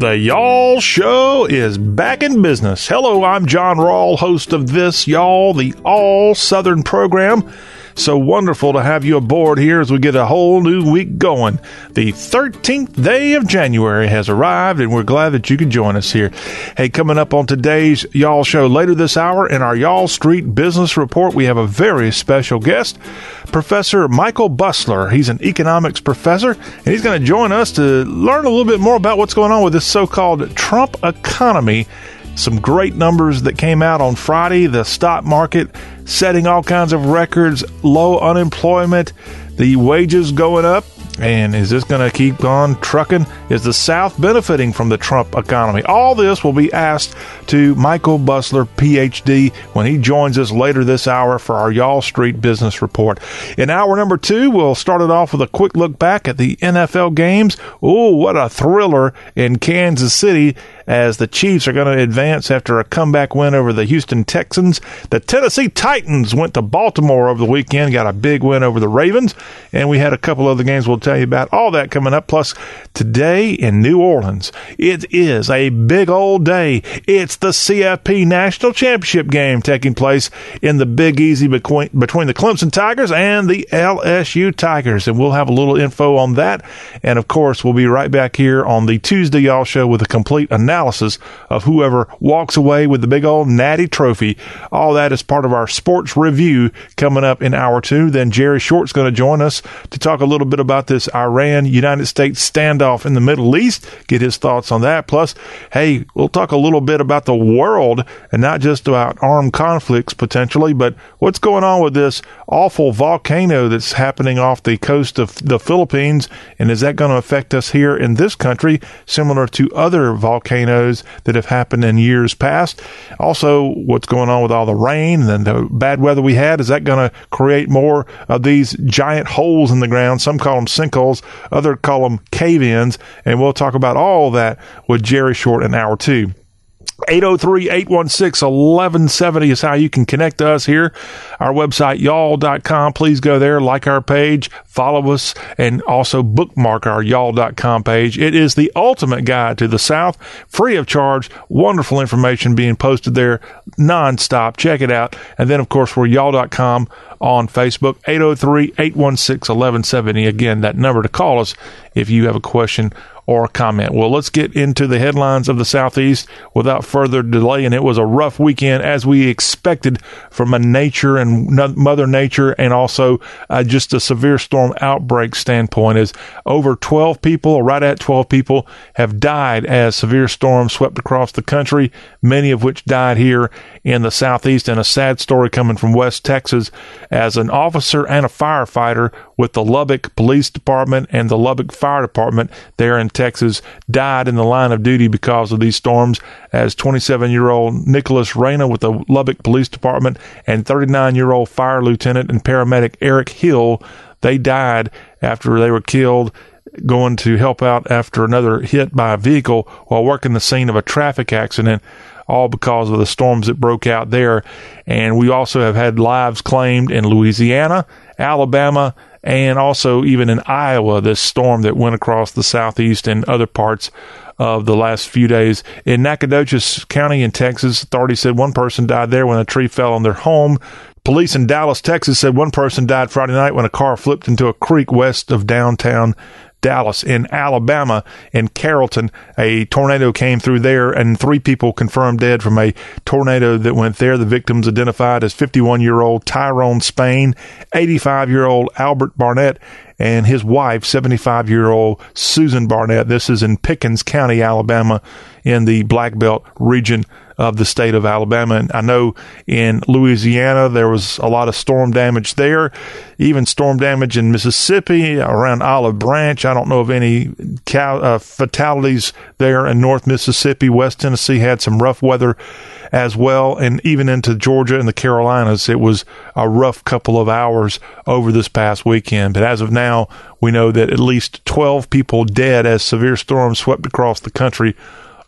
The Y'all Show is back in business. Hello, I'm John Rawl, host of this, Y'all, the All Southern program. So wonderful to have you aboard here as we get a whole new week going. The 13th day of January has arrived, and we're glad that you can join us here. Hey, coming up on today's Y'all Show later this hour in our Y'all Street Business Report, we have a very special guest, Professor Michael Busler. He's an economics professor, and he's going to join us to learn a little bit more about what's going on with this so called Trump economy some great numbers that came out on Friday. The stock market setting all kinds of records, low unemployment, the wages going up. And is this going to keep on trucking? Is the South benefiting from the Trump economy? All this will be asked to Michael Busler, PhD, when he joins us later this hour for our Y'all Street Business Report. In hour number two, we'll start it off with a quick look back at the NFL games. Oh, what a thriller in Kansas City as the Chiefs are going to advance after a comeback win over the Houston Texans. The Tennessee Titans went to Baltimore over the weekend, got a big win over the Ravens, and we had a couple other games we'll tell you about. All that coming up. Plus, today in New Orleans, it is a big old day. It's the CFP National Championship game taking place in the Big Easy between, the Clemson Tigers and the LSU Tigers, and we'll have a little info on that. And of course, we'll be right back here on the Tuesday Y'all Show with a complete analysis analysis of whoever walks away with the big old natty trophy. All that is part of our sports review coming up in hour two. Then Jerry Short's going to join us to talk a little bit about this Iran United States standoff in the Middle East, get his thoughts on that. Plus, hey, we'll talk a little bit about the world and not just about armed conflicts potentially, but what's going on with this awful volcano that's happening off the coast of the Philippines. And is that going to affect us here in this country, similar to other volcanoes? Volcanoes that have happened in years past. Also, what's going on with all the rain and the bad weather we had? Is that going to create more of these giant holes in the ground? Some call them sinkholes, others call them cave ins. And we'll talk about all that with Jerry Short in hour two. 803-816-1170 is how you can connect to us here. Our website, y'all.com. Please go there, like our page, follow us, and also bookmark our y'all.com page. It is the ultimate guide to the South, free of charge. Wonderful information being posted there nonstop. Check it out. And then, of course, we're y'all.com on Facebook, 803-816-1170. Again, that number to call us if you have a question or comment. Well, let's get into the headlines of the Southeast without further delay. And it was a rough weekend as we expected from a nature and Mother Nature and also uh, just a severe storm outbreak standpoint. As over 12 people, or right at 12 people, have died as severe storms swept across the country, many of which died here in the Southeast. And a sad story coming from West Texas as an officer and a firefighter with the Lubbock Police Department and the Lubbock Fire Department there in Texas died in the line of duty because of these storms as 27 year old Nicholas Reyna with the Lubbock Police Department and 39 year old fire lieutenant and paramedic Eric Hill, they died after they were killed going to help out after another hit by a vehicle while working the scene of a traffic accident all because of the storms that broke out there. And we also have had lives claimed in Louisiana, Alabama, and also even in Iowa, this storm that went across the southeast and other parts of the last few days. In Nacogdoches County in Texas, authorities said one person died there when a tree fell on their home. Police in Dallas, Texas said one person died Friday night when a car flipped into a creek west of downtown Dallas. In Alabama, in Carrollton, a tornado came through there, and three people confirmed dead from a tornado that went there. The victims identified as 51 year old Tyrone Spain, 85 year old Albert Barnett, and his wife, 75 year old Susan Barnett. This is in Pickens County, Alabama, in the Black Belt region of the state of Alabama. And I know in Louisiana there was a lot of storm damage there, even storm damage in Mississippi around Olive Branch. I don't know of any uh, fatalities there in North Mississippi. West Tennessee had some rough weather as well, and even into Georgia and the Carolinas, it was a rough couple of hours over this past weekend. But as of now, we know that at least 12 people dead as severe storms swept across the country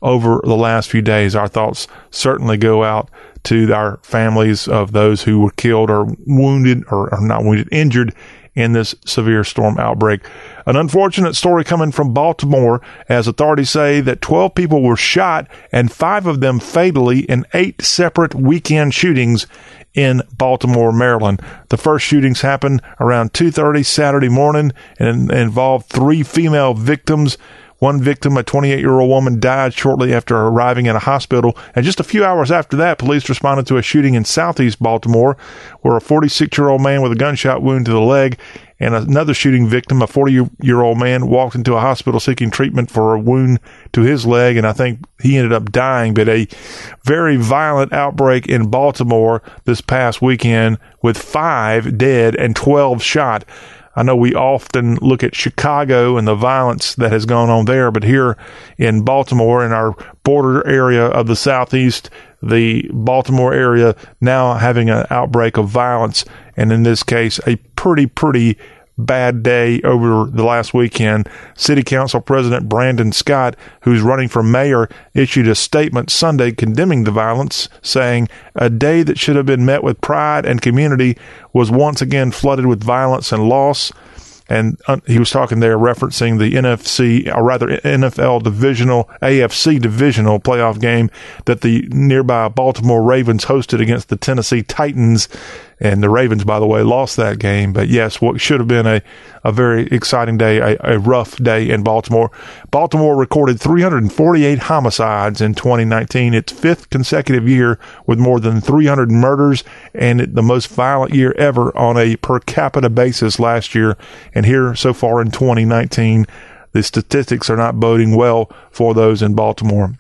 over the last few days. Our thoughts certainly go out to our families of those who were killed or wounded or, or not wounded, injured in this severe storm outbreak. An unfortunate story coming from Baltimore as authorities say that 12 people were shot and five of them fatally in eight separate weekend shootings in Baltimore, Maryland. The first shootings happened around 2:30 Saturday morning and involved three female victims. One victim, a 28 year old woman, died shortly after arriving at a hospital. And just a few hours after that, police responded to a shooting in southeast Baltimore where a 46 year old man with a gunshot wound to the leg and another shooting victim, a 40 year old man, walked into a hospital seeking treatment for a wound to his leg. And I think he ended up dying. But a very violent outbreak in Baltimore this past weekend with five dead and 12 shot. I know we often look at Chicago and the violence that has gone on there, but here in Baltimore, in our border area of the Southeast, the Baltimore area now having an outbreak of violence, and in this case, a pretty, pretty bad day over the last weekend. City Council President Brandon Scott, who's running for mayor, issued a statement Sunday condemning the violence, saying, A day that should have been met with pride and community was once again flooded with violence and loss and uh, he was talking there referencing the NFC, or rather NFL divisional, AFC divisional playoff game that the nearby Baltimore Ravens hosted against the Tennessee Titans. And the Ravens, by the way, lost that game. But yes, what should have been a, a very exciting day, a, a rough day in Baltimore. Baltimore recorded 348 homicides in 2019, its fifth consecutive year with more than 300 murders and the most violent year ever on a per capita basis last year. And here so far in 2019, the statistics are not boding well for those in Baltimore.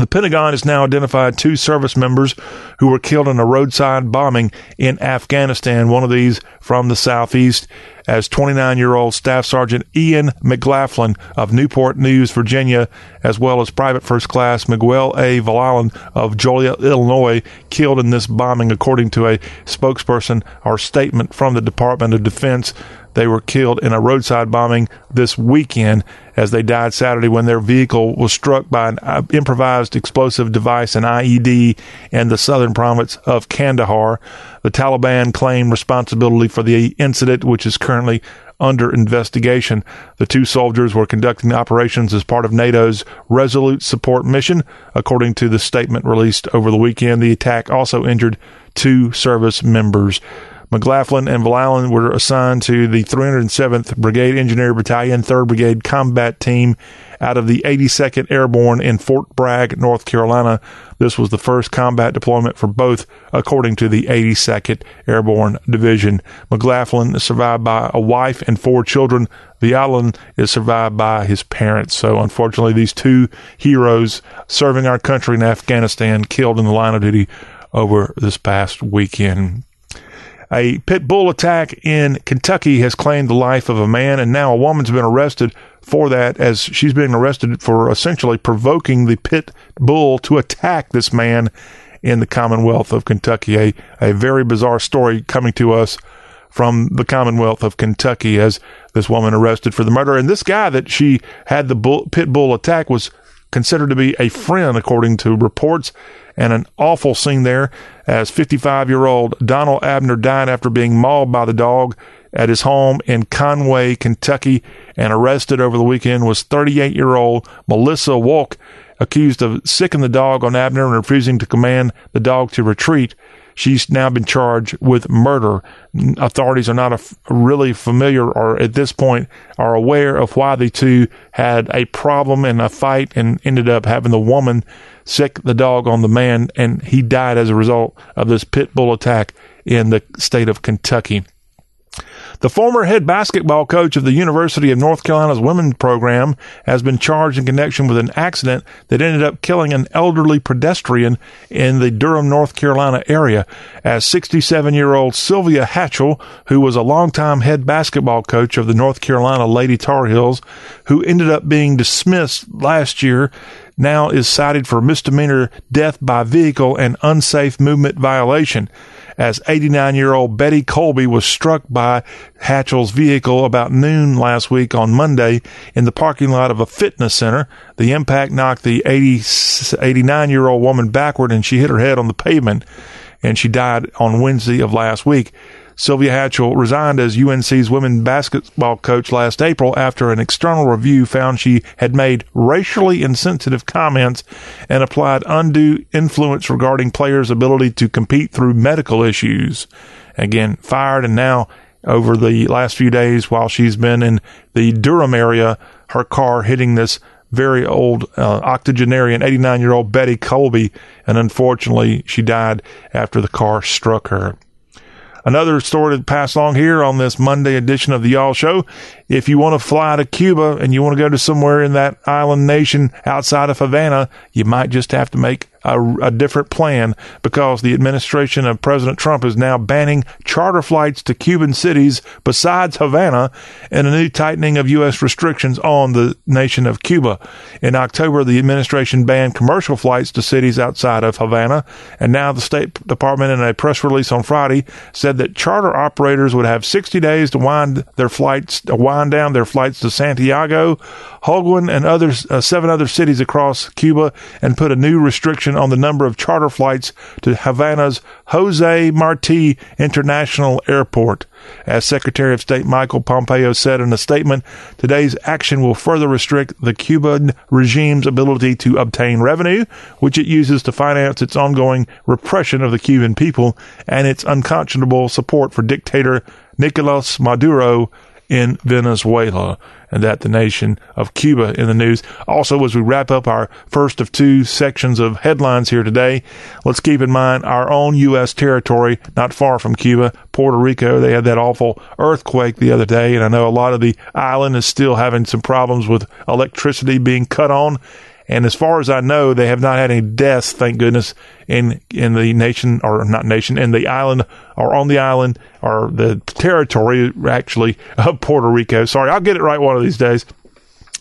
The Pentagon has now identified two service members who were killed in a roadside bombing in Afghanistan. One of these from the southeast as 29 year old Staff Sergeant Ian McLaughlin of Newport News, Virginia, as well as Private First Class Miguel A. Villalon of Joliet, Illinois, killed in this bombing, according to a spokesperson or statement from the Department of Defense. They were killed in a roadside bombing this weekend as they died Saturday when their vehicle was struck by an uh, improvised explosive device, an IED, in the southern province of Kandahar. The Taliban claimed responsibility for the incident, which is currently under investigation. The two soldiers were conducting operations as part of NATO's Resolute Support Mission. According to the statement released over the weekend, the attack also injured two service members. McLaughlin and Villalon were assigned to the 307th Brigade Engineer Battalion, 3rd Brigade Combat Team out of the 82nd Airborne in Fort Bragg, North Carolina. This was the first combat deployment for both, according to the 82nd Airborne Division. McLaughlin is survived by a wife and four children. Villalon is survived by his parents. So, unfortunately, these two heroes serving our country in Afghanistan killed in the line of duty over this past weekend. A pit bull attack in Kentucky has claimed the life of a man, and now a woman's been arrested for that as she's being arrested for essentially provoking the pit bull to attack this man in the Commonwealth of Kentucky. A, a very bizarre story coming to us from the Commonwealth of Kentucky as this woman arrested for the murder. And this guy that she had the bull, pit bull attack was considered to be a friend, according to reports and an awful scene there as 55 year old Donald Abner died after being mauled by the dog at his home in Conway, Kentucky, and arrested over the weekend was 38 year old Melissa Wolk, accused of sicking the dog on Abner and refusing to command the dog to retreat. She's now been charged with murder. Authorities are not really familiar or at this point are aware of why the two had a problem and a fight and ended up having the woman sick the dog on the man and he died as a result of this pit bull attack in the state of Kentucky. The former head basketball coach of the University of North Carolina's women's program has been charged in connection with an accident that ended up killing an elderly pedestrian in the Durham, North Carolina area. As 67 year old Sylvia Hatchell, who was a longtime head basketball coach of the North Carolina Lady Tar Heels, who ended up being dismissed last year, now is cited for misdemeanor death by vehicle and unsafe movement violation. as 89 year old Betty Colby was struck by Hatchell's vehicle about noon last week on Monday in the parking lot of a fitness center. The impact knocked the 89 year old woman backward and she hit her head on the pavement and she died on Wednesday of last week. Sylvia Hatchell resigned as UNC's women's basketball coach last April after an external review found she had made racially insensitive comments and applied undue influence regarding players' ability to compete through medical issues. Again, fired and now over the last few days while she's been in the Durham area, her car hitting this very old uh, octogenarian, 89 year old Betty Colby, and unfortunately she died after the car struck her. Another story to pass along here on this Monday edition of the Y'all Show. If you want to fly to Cuba and you want to go to somewhere in that island nation outside of Havana, you might just have to make a, a, different plan because the administration of President Trump is now banning charter flights to Cuban cities besides Havana and a new tightening of U.S. restrictions on the nation of Cuba. In October, the administration banned commercial flights to cities outside of Havana, and now the State Department, in a press release on Friday, said that charter operators would have 60 days to wind their flights, to wind down their flights to Santiago, Holguin, and others, uh, seven other cities across Cuba, and put a new restriction on the number of charter flights to Havana's Jose Marti International Airport. As Secretary of State Michael Pompeo said in a statement, today's action will further restrict the Cuban regime's ability to obtain revenue, which it uses to finance its ongoing repression of the Cuban people and its unconscionable support for dictator Nicolas Maduro in Venezuela and that the nation of Cuba in the news. Also, as we wrap up our first of two sections of headlines here today, let's keep in mind our own U.S. territory, not far from Cuba, Puerto Rico. They had that awful earthquake the other day, and I know a lot of the island is still having some problems with electricity being cut on. And as far as I know, they have not had any deaths, thank goodness, in in the nation or not nation in the island or on the island or the territory actually of Puerto Rico. Sorry, I'll get it right one of these days.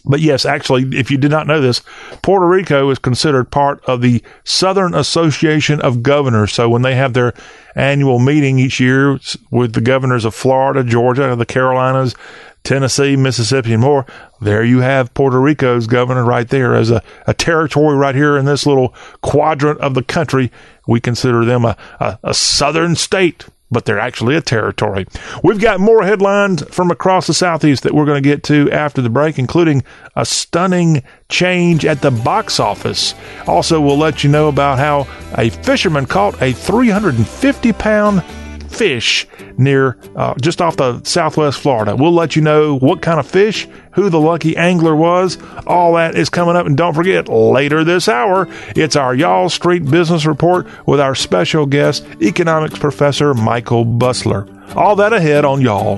But yes, actually, if you did not know this, Puerto Rico is considered part of the Southern Association of Governors. So when they have their annual meeting each year with the governors of Florida, Georgia, the Carolinas, Tennessee, Mississippi, and more. There you have Puerto Rico's governor right there as a, a territory right here in this little quadrant of the country. We consider them a, a, a southern state but they're actually a territory. We've got more headlines from across the Southeast that we're going to get to after the break, including a stunning change at the box office. Also, we'll let you know about how a fisherman caught a 350 pound fish near uh, just off the southwest Florida. We'll let you know what kind of fish, who the lucky angler was. All that is coming up. And don't forget, later this hour, it's our Y'all Street Business Report with our special guest, economics professor Michael Busler. All that ahead on Y'all.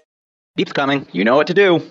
Beep's coming. You know what to do.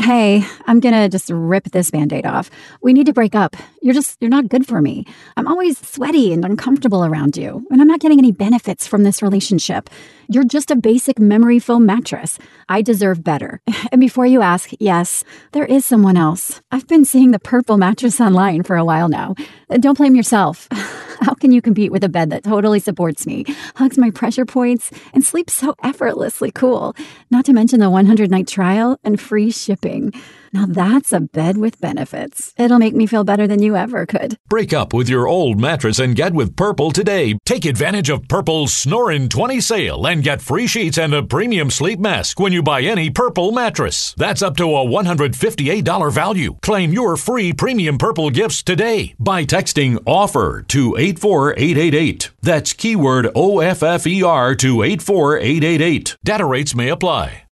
Hey, I'm gonna just rip this band aid off. We need to break up. You're just, you're not good for me. I'm always sweaty and uncomfortable around you, and I'm not getting any benefits from this relationship. You're just a basic memory foam mattress. I deserve better. And before you ask, yes, there is someone else. I've been seeing the purple mattress online for a while now. Don't blame yourself. How can you compete with a bed that totally supports me, hugs my pressure points, and sleeps so effortlessly cool? Not to mention the 100 night trial and free shipping. Now that's a bed with benefits. It'll make me feel better than you ever could. Break up with your old mattress and get with Purple today. Take advantage of Purple's Snoring 20 sale and get free sheets and a premium sleep mask when you buy any Purple mattress. That's up to a $158 value. Claim your free premium Purple gifts today by texting OFFER to 84888. That's keyword OFFER to 84888. Data rates may apply.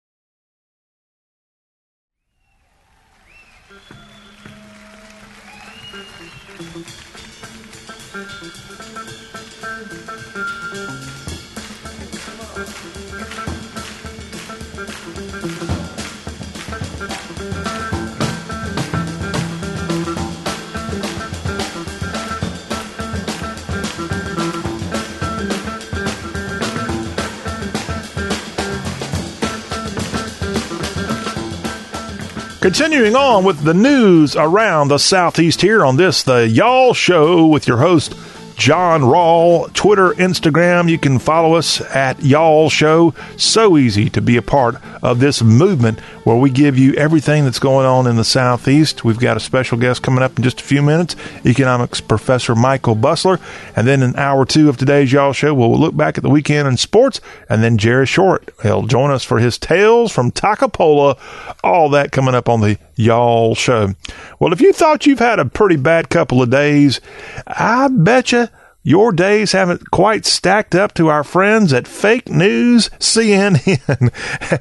Continuing on with the news around the Southeast here on this, the Y'all Show with your host, John Rawl. Twitter, Instagram, you can follow us at Y'all Show. So easy to be a part of this movement where we give you everything that's going on in the Southeast. We've got a special guest coming up in just a few minutes, economics professor Michael Busler. And then in hour two of today's Y'all Show, we'll look back at the weekend in sports. And then Jerry Short, he'll join us for his Tales from Takapola. All that coming up on the Y'all Show. Well, if you thought you've had a pretty bad couple of days, I bet you your days haven't quite stacked up to our friends at Fake News CNN.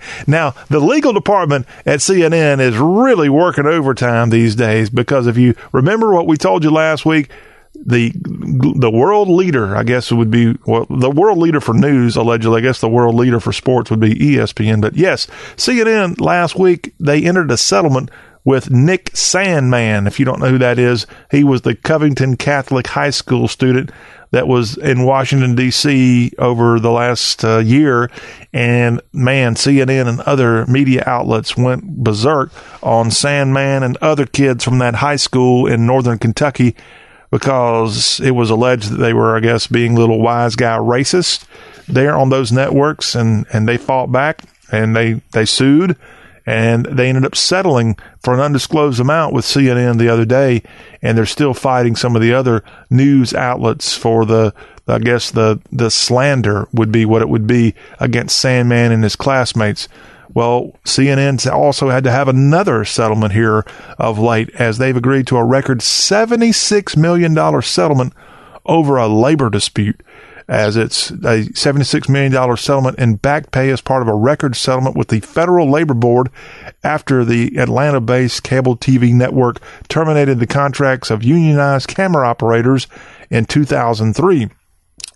now, the legal department at CNN is really working overtime these days because if you remember what we told you last week, the the world leader, I guess, it would be well, the world leader for news. Allegedly, I guess the world leader for sports would be ESPN. But yes, CNN last week they entered a settlement with Nick Sandman. If you don't know who that is, he was the Covington Catholic High School student that was in Washington D.C. over the last uh, year, and man, CNN and other media outlets went berserk on Sandman and other kids from that high school in northern Kentucky because it was alleged that they were, I guess, being little wise guy racist there on those networks, and and they fought back and they they sued and they ended up settling for an undisclosed amount with CNN the other day, and they're still fighting some of the other news outlets for the, I guess the the slander would be what it would be against Sandman and his classmates. Well, CNN also had to have another settlement here of late as they've agreed to a record $76 million settlement over a labor dispute as it's a $76 million settlement in back pay as part of a record settlement with the Federal Labor Board after the Atlanta based cable TV network terminated the contracts of unionized camera operators in 2003.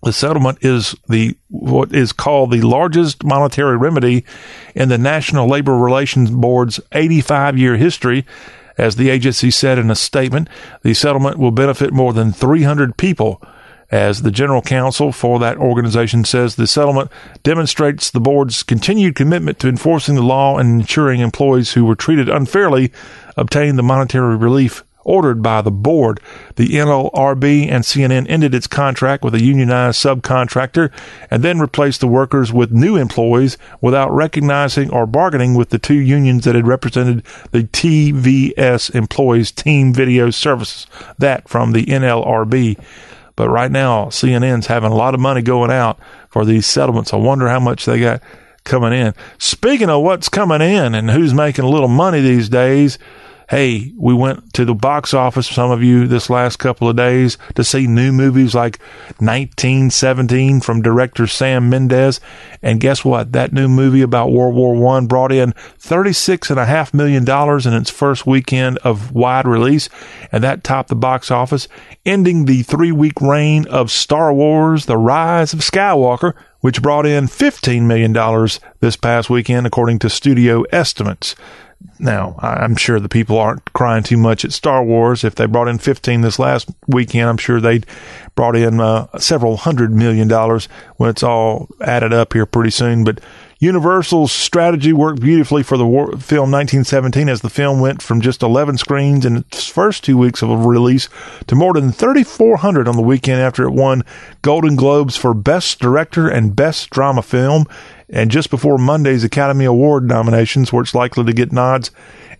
The settlement is the what is called the largest monetary remedy in the National Labor Relations Board's 85 year history. As the agency said in a statement, the settlement will benefit more than 300 people as the general counsel for that organization says the settlement demonstrates the board's continued commitment to enforcing the law and ensuring employees who were treated unfairly obtain the monetary relief ordered by the board. The NLRB and CNN ended its contract with a unionized subcontractor and then replaced the workers with new employees without recognizing or bargaining with the two unions that had represented the TVS employees team video services. That from the NLRB. But right now, CNN's having a lot of money going out for these settlements. I wonder how much they got coming in. Speaking of what's coming in and who's making a little money these days, hey, we went to the box office, some of you, this last couple of days to see new movies like 1917 from director Sam Mendes. And guess what? That new movie about World War One brought in $36.5 million in its first weekend of wide release. And that topped the box office, ending the three week reign of Star Wars The Rise of Skywalker, which brought in $15 million this past weekend, according to studio estimates. Now, I'm sure the people aren't crying too much at Star Wars. If they brought in 15 this last weekend, I'm sure they'd brought in uh, several hundred million dollars when it's all added up here pretty soon. But Universal's strategy worked beautifully for the war- film 1917 as the film went from just 11 screens in its first two weeks of release to more than 3,400 on the weekend after it won Golden Globes for Best Director and Best Drama Film. And just before Monday's Academy Award nominations, where it's likely to get nods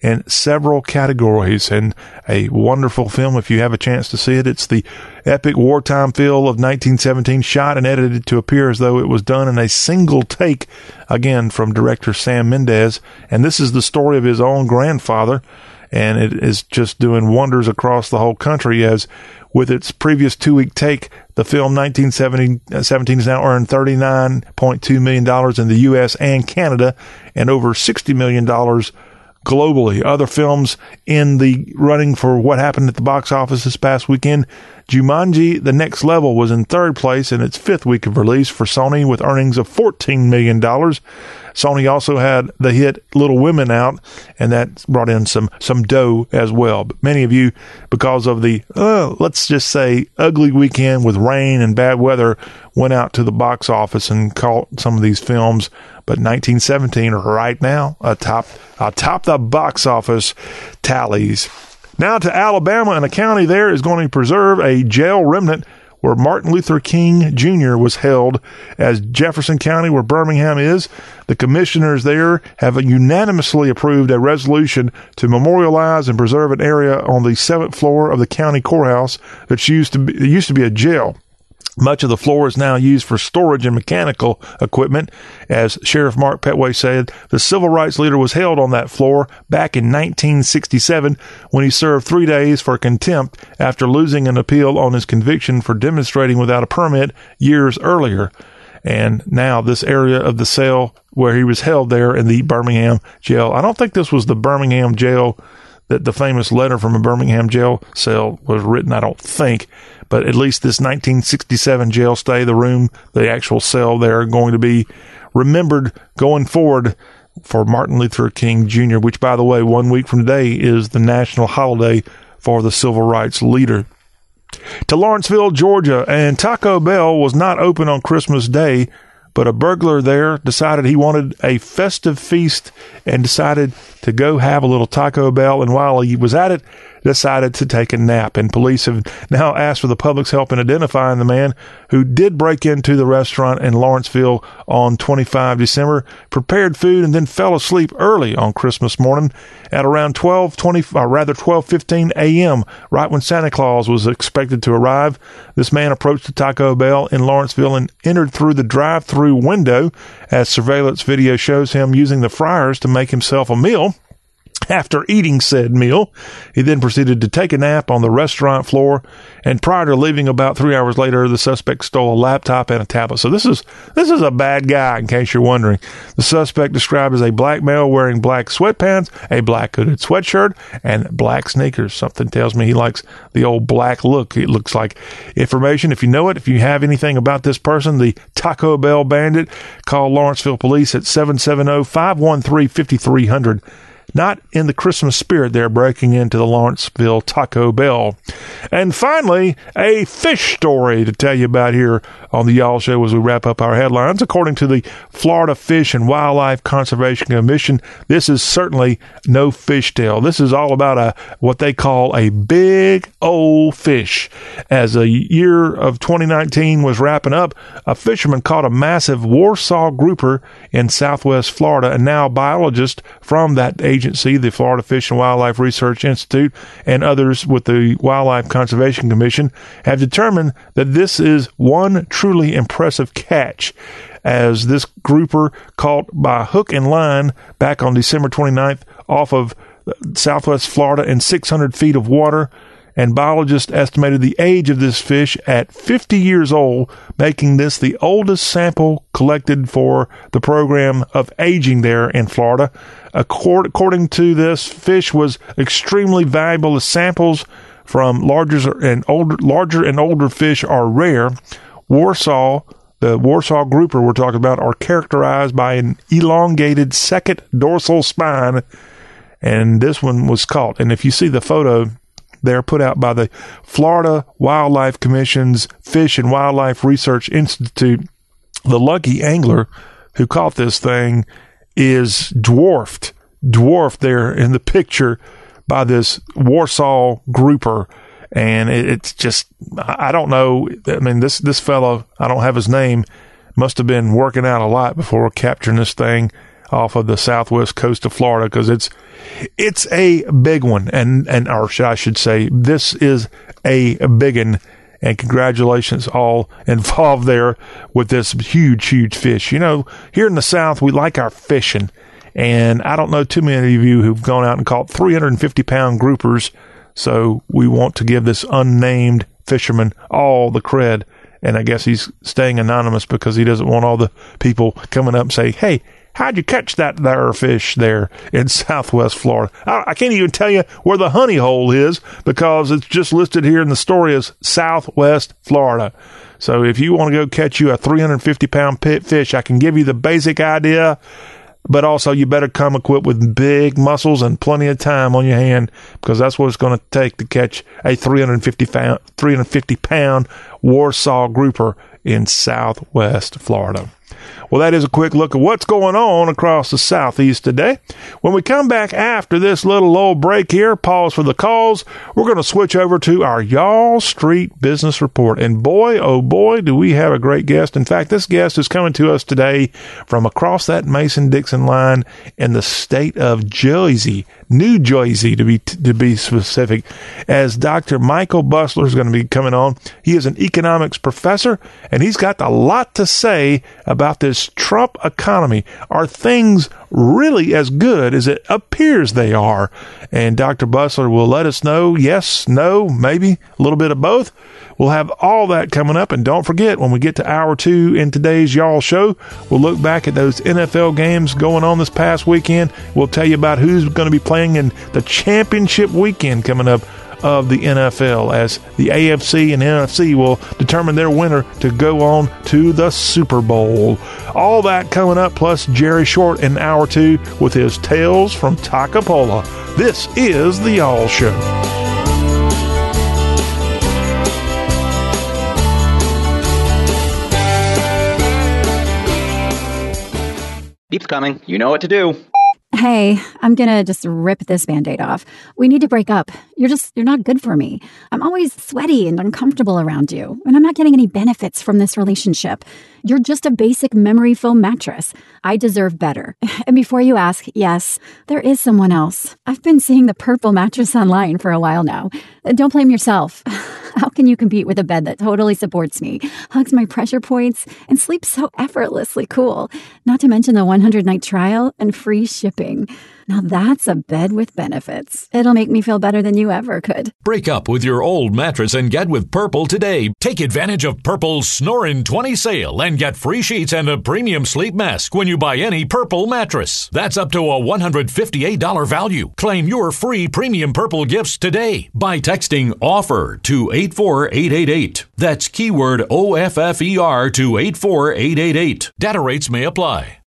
in several categories. And a wonderful film if you have a chance to see it. It's the epic wartime feel of 1917 shot and edited to appear as though it was done in a single take again from director Sam Mendes. And this is the story of his own grandfather. And it is just doing wonders across the whole country as with its previous two week take, the film 1917 has now earned $39.2 million in the U.S. and Canada and over $60 million globally. Other films in the running for what happened at the box office this past weekend. Jumanji The Next Level was in third place in its fifth week of release for Sony with earnings of $14 million. Sony also had the hit Little Women out, and that brought in some, some dough as well. But many of you, because of the, uh, let's just say, ugly weekend with rain and bad weather, went out to the box office and caught some of these films but 1917 right now atop atop the box office tallies. Now to Alabama, and a county there is going to preserve a jail remnant where Martin Luther King Jr. was held, as Jefferson County, where Birmingham is. The commissioners there have unanimously approved a resolution to memorialize and preserve an area on the seventh floor of the county courthouse that used to be, used to be a jail. Much of the floor is now used for storage and mechanical equipment. As Sheriff Mark Petway said, the civil rights leader was held on that floor back in 1967 when he served three days for contempt after losing an appeal on his conviction for demonstrating without a permit years earlier. And now this area of the cell where he was held there in the Birmingham jail. I don't think this was the Birmingham jail that the famous letter from a Birmingham jail cell was written. I don't think but at least this 1967 jail stay, the room, the actual cell there, are going to be remembered going forward for Martin Luther King Jr., which, by the way, one week from today is the national holiday for the civil rights leader. To Lawrenceville, Georgia, and Taco Bell was not open on Christmas Day, but a burglar there decided he wanted a festive feast and decided to go have a little Taco Bell. And while he was at it, decided to take a nap. And police have now asked for the public's help in identifying the man who did break into the restaurant in Lawrenceville on 25 December, prepared food, and then fell asleep early on Christmas morning at around 12:20, or rather 12:15 a.m. Right when Santa Claus was expected to arrive, this man approached the Taco Bell in Lawrenceville and entered through the drive-through window, as surveillance video shows him using the fryers to make himself a meal. After eating said meal, he then proceeded to take a nap on the restaurant floor. And prior to leaving, about three hours later, the suspect stole a laptop and a tablet. So this is this is a bad guy, in case you're wondering. The suspect described as a black male wearing black sweatpants, a black hooded sweatshirt, and black sneakers. Something tells me he likes the old black look. It looks like information. If you know it, if you have anything about this person, the Taco Bell bandit, call Lawrenceville Police at 770 513 5300 not in the Christmas spirit they're breaking into the Lawrenceville Taco Bell. And finally, a fish story to tell you about here on the Y'all Show as we wrap up our headlines. According to the Florida Fish and Wildlife Conservation Commission, this is certainly no fish tale. This is all about a what they call a big old fish. As the year of 2019 was wrapping up, a fisherman caught a massive Warsaw grouper in southwest Florida, and now biologists from that agency, the Florida Fish and Wildlife Research Institute, and others with the Wildlife Conservation Commission have determined that this is one truly impressive catch as this grouper caught by hook and line back on December 29th off of southwest Florida in 600 feet of water and biologists estimated the age of this fish at 50 years old, making this the oldest sample collected for the program of aging there in Florida. According to this, fish was extremely valuable as samples from larger and older, larger and older fish are rare. Warsaw, the Warsaw grouper we're talking about, are characterized by an elongated second dorsal spine, and this one was caught. And if you see the photo, they're put out by the Florida Wildlife Commission's Fish and Wildlife Research Institute. The lucky angler who caught this thing is dwarfed, dwarfed there in the picture by this Warsaw grouper. And it, it's just, I don't know. I mean, this, this fellow, I don't have his name, must have been working out a lot before capturing this thing off of the southwest coast of Florida because it's it's a big one, and and or I should say, this is a big one. And congratulations all involved there with this huge, huge fish. You know, here in the South, we like our fishing. And I don't know too many of you who've gone out and caught 350 pound groupers. So we want to give this unnamed fisherman all the cred. And I guess he's staying anonymous because he doesn't want all the people coming up and say, Hey, How'd you catch that there fish there in Southwest Florida? I, I, can't even tell you where the honey hole is because it's just listed here in the story as Southwest Florida. So if you want to go catch you a 350 pound pit fish, I can give you the basic idea. But also, you better come equipped with big muscles and plenty of time on your hand because that's what it's going to take to catch a 350 pound, 350 pound Warsaw grouper in Southwest Florida. Well, that is a quick look at what's going on across the southeast today. When we come back after this little little break here, pause for the calls, we're going to switch over to our Y'all Street Business Report. And boy, oh boy, do we have a great guest. In fact, this guest is coming to us today from across that Mason Dixon line in the state of Jersey, New Jersey to be to be specific, as Dr. Michael Busler is going to be coming on. He is an economics professor, and he's got a lot to say about this Trump economy. Are things really as good as it appears they are? And Dr. Busler will let us know yes, no, maybe a little bit of both. We'll have all that coming up. And don't forget, when we get to hour two in today's Y'all show, we'll look back at those NFL games going on this past weekend. We'll tell you about who's going to be playing in the championship weekend coming up of the NFL as the AFC and NFC will determine their winner to go on to the Super Bowl. All that coming up, plus Jerry Short in hour two with his Tales from Takapola. This is The Y'all Show. Beep's coming. You know what to do. Hey, I'm gonna just rip this band aid off. We need to break up. You're just, you're not good for me. I'm always sweaty and uncomfortable around you, and I'm not getting any benefits from this relationship. You're just a basic memory foam mattress. I deserve better. And before you ask, yes, there is someone else. I've been seeing the purple mattress online for a while now. Don't blame yourself. How can you compete with a bed that totally supports me, hugs my pressure points, and sleeps so effortlessly cool? Not to mention the 100 night trial and free shipping. Now that's a bed with benefits. It'll make me feel better than you ever could. Break up with your old mattress and get with Purple today. Take advantage of Purple's Snoring 20 sale and get free sheets and a premium sleep mask when you buy any Purple mattress. That's up to a $158 value. Claim your free premium Purple gifts today by texting OFFER to 84888. That's keyword OFFER to 84888. Data rates may apply.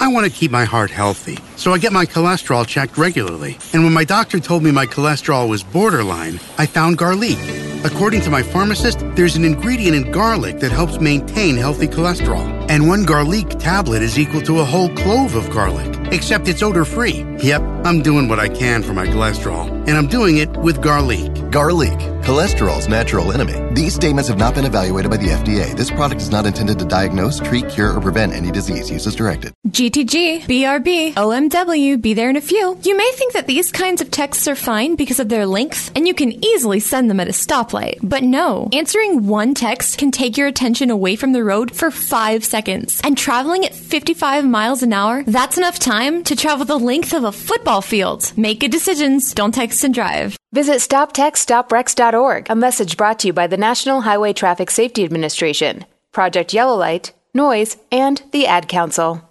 I want to keep my heart healthy, so I get my cholesterol checked regularly. And when my doctor told me my cholesterol was borderline, I found garlic. According to my pharmacist, there's an ingredient in garlic that helps maintain healthy cholesterol. And one garlic tablet is equal to a whole clove of garlic, except it's odor free. Yep, I'm doing what I can for my cholesterol, and I'm doing it with garlic. Garlic, cholesterol's natural enemy. These statements have not been evaluated by the FDA. This product is not intended to diagnose, treat, cure, or prevent any disease. Use as directed. GTG, BRB, OMW, be there in a few. You may think that these kinds of texts are fine because of their length, and you can easily send them at a stoplight. But no, answering one text can take your attention away from the road for five seconds. And traveling at 55 miles an hour, that's enough time to travel the length of a football field. Make good decisions, don't text and drive. Visit StopTextStopWrecks.org, a message brought to you by the National Highway Traffic Safety Administration, Project Yellow Light, noise, and the Ad Council.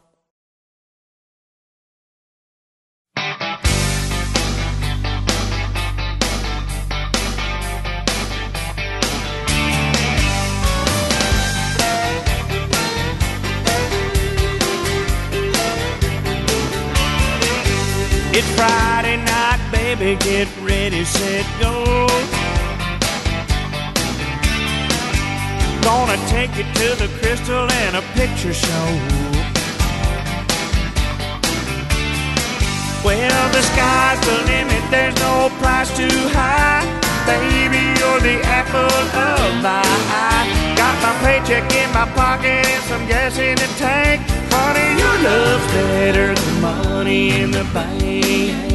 It's Friday night, baby, get ready, set. Gonna take you to the crystal and a picture show. Well, the sky's the limit, there's no price too high. Baby, you're the apple of my eye. Got my paycheck in my pocket and some gas in the tank. Honey, your love's better than money in the bank.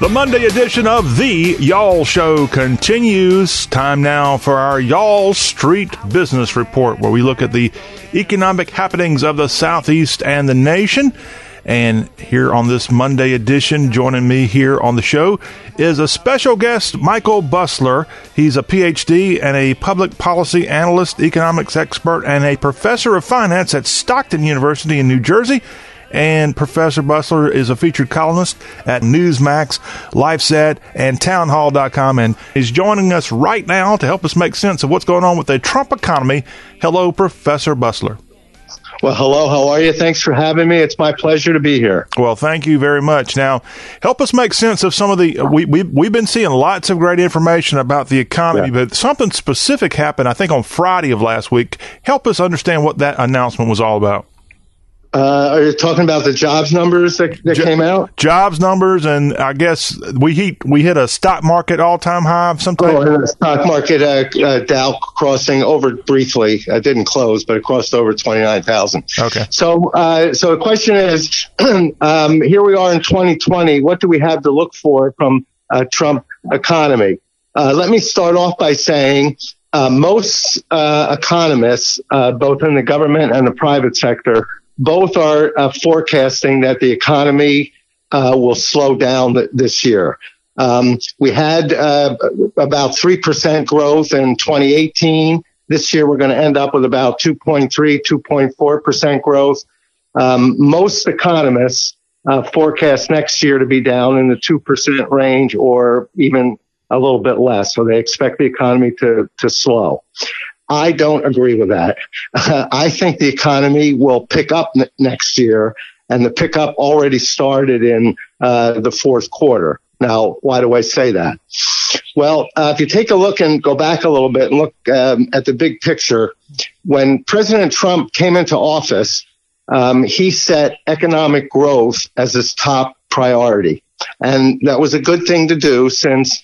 The Monday edition of the Y'all Show continues. Time now for our Y'all Street Business Report, where we look at the economic happenings of the Southeast and the nation. And here on this Monday edition, joining me here on the show is a special guest, Michael Busler. He's a PhD and a public policy analyst, economics expert, and a professor of finance at Stockton University in New Jersey. And Professor Busler is a featured columnist at Newsmax, LifeZette, and Townhall.com. And he's joining us right now to help us make sense of what's going on with the Trump economy. Hello, Professor Busler. Well, hello. How are you? Thanks for having me. It's my pleasure to be here. Well, thank you very much. Now, help us make sense of some of the. We, we, we've been seeing lots of great information about the economy, yeah. but something specific happened, I think, on Friday of last week. Help us understand what that announcement was all about. Uh, are you talking about the jobs numbers that, that jo- came out? Jobs numbers, and I guess we hit we hit a stock market all time high. Sometime. Oh, stock market uh, uh, Dow crossing over briefly. It didn't close, but it crossed over twenty nine thousand. Okay. So, uh, so the question is, um, here we are in 2020. What do we have to look for from a Trump economy? Uh, let me start off by saying. Uh, most economists, both in the government and the private sector, both are uh, forecasting that the economy uh, will slow down th- this year. Um, we had uh, about 3% growth in 2018. This year, we're going to end up with about 2.3, 2.4% growth. Um, most economists uh, forecast next year to be down in the 2% range or even a little bit less. So they expect the economy to, to slow. I don't agree with that. I think the economy will pick up n- next year, and the pickup already started in uh, the fourth quarter. Now, why do I say that? Well, uh, if you take a look and go back a little bit and look um, at the big picture, when President Trump came into office, um, he set economic growth as his top priority. And that was a good thing to do since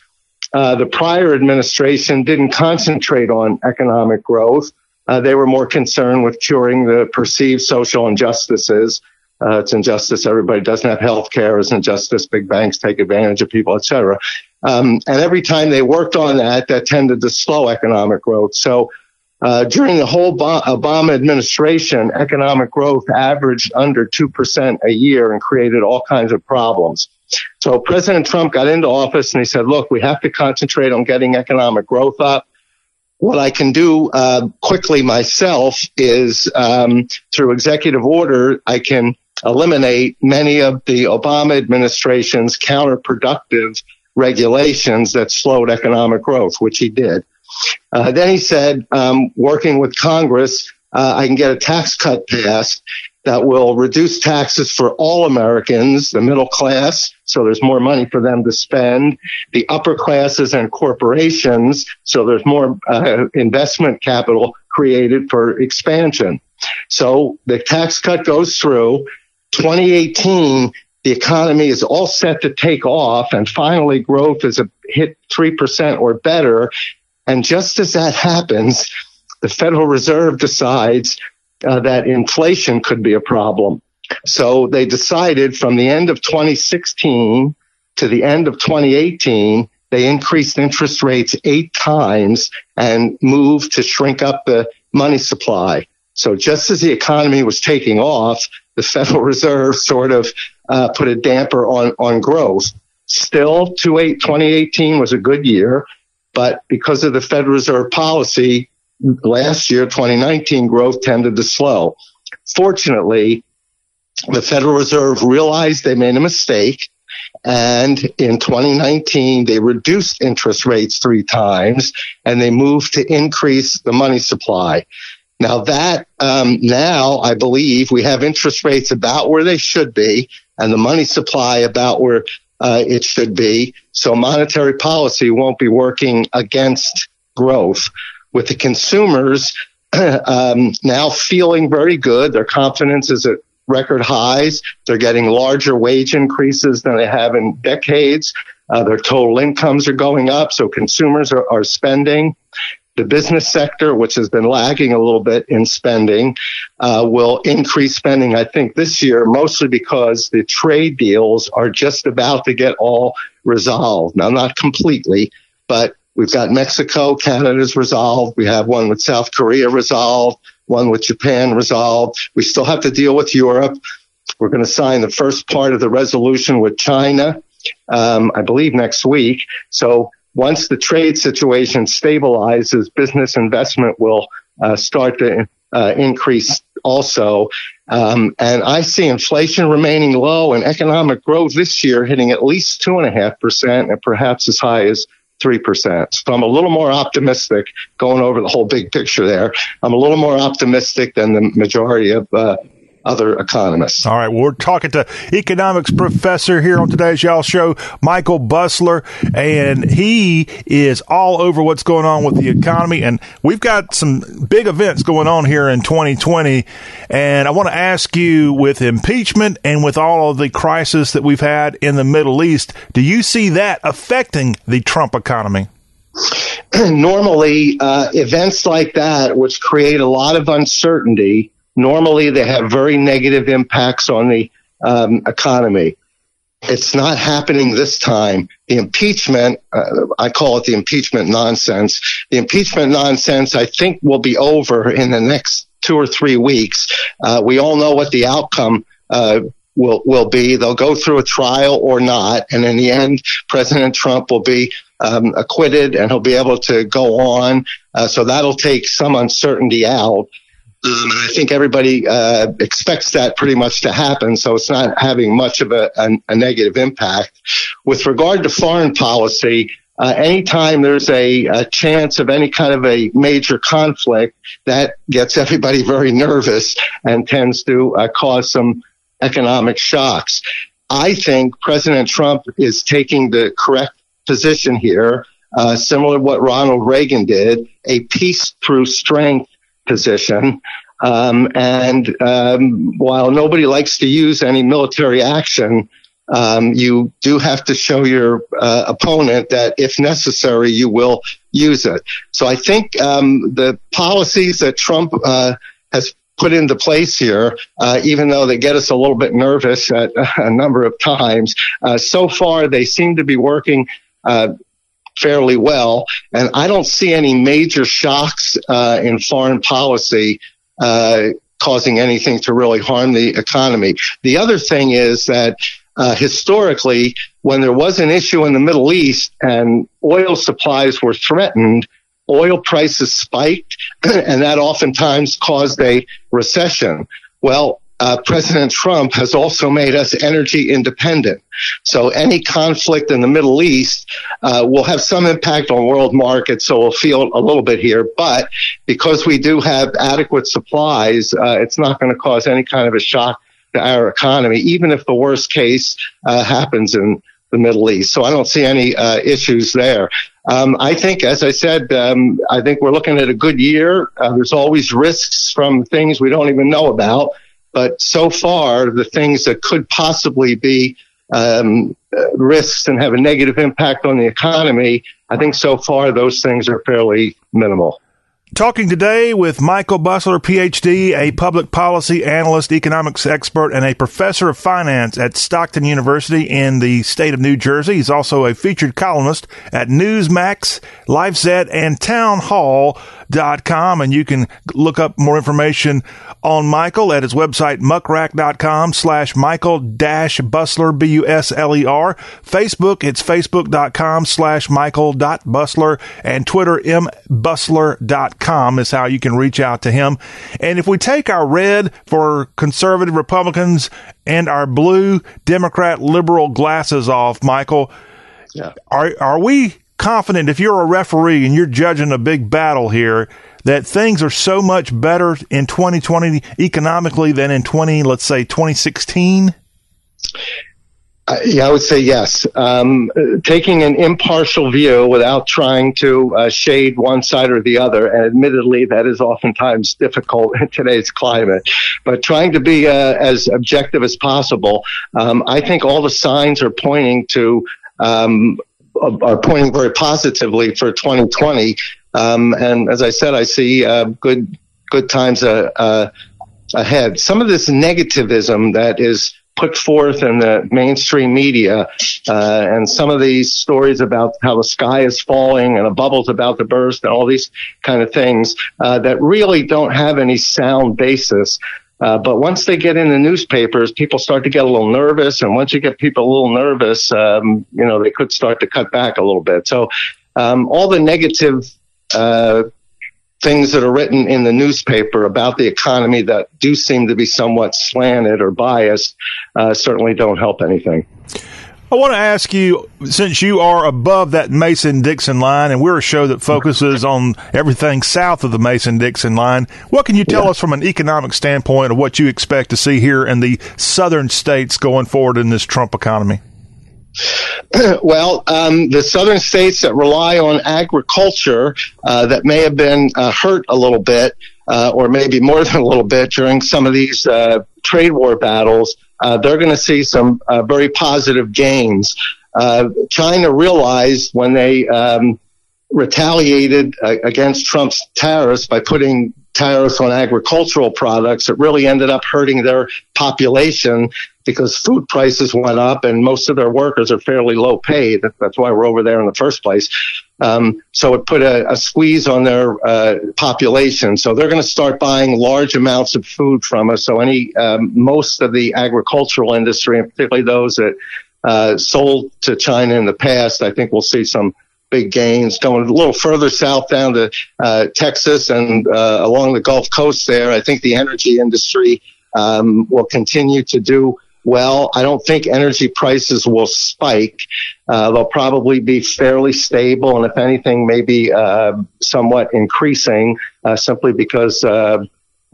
uh, the prior administration didn't concentrate on economic growth. Uh, they were more concerned with curing the perceived social injustices. Uh, it's injustice everybody doesn't have health care. It's injustice big banks take advantage of people, etc. Um, and every time they worked on that, that tended to slow economic growth. So uh, during the whole Obama administration, economic growth averaged under 2% a year and created all kinds of problems. So President Trump got into office and he said, look, we have to concentrate on getting economic growth up. What I can do uh, quickly myself is um, through executive order, I can eliminate many of the Obama administration's counterproductive regulations that slowed economic growth, which he did. Uh, then he said, um, working with Congress, uh, I can get a tax cut passed that will reduce taxes for all Americans, the middle class, so there's more money for them to spend, the upper classes and corporations, so there's more uh, investment capital created for expansion. So the tax cut goes through. 2018, the economy is all set to take off, and finally growth is a hit 3% or better. And just as that happens, the Federal Reserve decides uh, that inflation could be a problem. So they decided from the end of 2016 to the end of 2018, they increased interest rates eight times and moved to shrink up the money supply. So just as the economy was taking off, the Federal Reserve sort of uh, put a damper on, on growth. Still, 2018 was a good year, but because of the Federal Reserve policy, last year, 2019, growth tended to slow. Fortunately, the Federal Reserve realized they made a mistake. And in 2019, they reduced interest rates three times and they moved to increase the money supply. Now that, um, now I believe we have interest rates about where they should be and the money supply about where uh, it should be. So monetary policy won't be working against growth with the consumers um, now feeling very good. Their confidence is at record highs. They're getting larger wage increases than they have in decades. Uh, their total incomes are going up, so consumers are, are spending. The business sector, which has been lagging a little bit in spending, uh, will increase spending, I think, this year, mostly because the trade deals are just about to get all resolved. Now, not completely, but we've got Mexico, Canada's resolved. We have one with South Korea resolved, one with Japan resolved. We still have to deal with Europe. We're going to sign the first part of the resolution with China, um, I believe, next week. So once the trade situation stabilizes, business investment will uh, start to uh, increase also. Um, and I see inflation remaining low and economic growth this year hitting at least two and a half percent and perhaps as high as 3%. So I'm a little more optimistic going over the whole big picture there. I'm a little more optimistic than the majority of uh, other economists. All right. Well, we're talking to economics professor here on today's Y'all Show, Michael Busler, and he is all over what's going on with the economy. And we've got some big events going on here in 2020. And I want to ask you with impeachment and with all of the crisis that we've had in the Middle East, do you see that affecting the Trump economy? Normally, uh, events like that, which create a lot of uncertainty, Normally, they have very negative impacts on the um, economy. It's not happening this time. The impeachment, uh, I call it the impeachment nonsense. The impeachment nonsense, I think, will be over in the next two or three weeks. Uh, we all know what the outcome uh, will will be. They'll go through a trial or not, and in the end, President Trump will be um, acquitted and he'll be able to go on. Uh, so that'll take some uncertainty out. Um, and I think everybody uh, expects that pretty much to happen, so it's not having much of a, a, a negative impact. With regard to foreign policy, uh, anytime there's a, a, chance of any kind of a major conflict, that gets everybody very nervous and tends to uh, cause some economic shocks. I think President Trump is taking the correct position here, uh, similar to what Ronald Reagan did, a peace through strength position. Um, and um, while nobody likes to use any military action, um, you do have to show your uh, opponent that if necessary, you will use it. So I think um, the policies that Trump uh, has put into place here, uh, even though they get us a little bit nervous at a number of times, uh, so far they seem to be working uh, fairly well. And I don't see any major shocks uh, in foreign policy uh, causing anything to really harm the economy. The other thing is that uh, historically, when there was an issue in the Middle East and oil supplies were threatened, oil prices spiked, and that oftentimes caused a recession. Well, uh, President Trump has also made us energy independent. So any conflict in the Middle East uh, will have some impact on world markets. So we'll feel a little bit here, but because we do have adequate supplies, uh, it's not going to cause any kind of a shock to our economy, even if the worst case uh, happens in the Middle East. So I don't see any uh, issues there. Um, I think, as I said, um, I think we're looking at a good year. Uh, there's always risks from things we don't even know about. But so far, the things that could possibly be um, risks and have a negative impact on the economy, I think so far those things are fairly minimal. Talking today with Michael Busler, PhD, a public policy analyst, economics expert, and a professor of finance at Stockton University in the state of New Jersey. He's also a featured columnist at Newsmax, LifeZette, and Town Hall. muckrack.com and you can look up more information on Michael at his website, muckrack.com slash Michael dash Busler, B-U-S-L-E-R. Facebook, it's facebook.com slash Michael dot Busler and Twitter, mbusler.com is how you can reach out to him. And if we take our red for conservative Republicans and our blue Democrat liberal glasses off, Michael, yeah. are, are we confident if you're a referee and you're judging a big battle here that things are so much better in 2020 economically than in 20, let's say 2016? Uh, yeah, I would say yes. Um, taking an impartial view without trying to uh, shade one side or the other, and admittedly, that is oftentimes difficult in today's climate. But trying to be uh, as objective as possible, um, I think all the signs are pointing to um, are pointing very positively for 2020. Um, and as I said, I see uh, good good times uh, uh, ahead. Some of this negativism that is put forth in the mainstream media, uh, and some of these stories about how the sky is falling and a bubble's about to burst and all these kind of things uh, that really don't have any sound basis. Uh, but once they get in the newspapers, people start to get a little nervous, and once you get people a little nervous, um, you know they could start to cut back a little bit. So um, all the negative uh, things that are written in the newspaper about the economy that do seem to be somewhat slanted or biased uh, certainly don't help anything. I want to ask you, since you are above that Mason Dixon line, and we're a show that focuses on everything south of the Mason Dixon line, what can you tell yeah. us from an economic standpoint of what you expect to see here in the southern states going forward in this Trump economy? well, um, the southern states that rely on agriculture uh, that may have been uh, hurt a little bit, uh, or maybe more than a little bit during some of these uh, trade war battles, uh, they're going to see some uh, very positive gains. China realized when they um, retaliated against Trump's tariffs by putting tariffs on agricultural products, it really ended up hurting their population because food prices went up and most of their workers are fairly low paid. That's why we're over there in the first place. Um, so it put a, a squeeze on their uh, population. So they're going to start buying large amounts of food from us. So any um, most of the agricultural industry, and particularly those that uh, sold to China in the past, I think we'll see some big gains going a little further south down to uh, Texas and uh, along the Gulf Coast. There, I think the energy industry um, will continue to do well. I don't think energy prices will spike. Uh, they'll probably be fairly stable, and if anything, maybe uh, somewhat increasing, uh, simply because uh,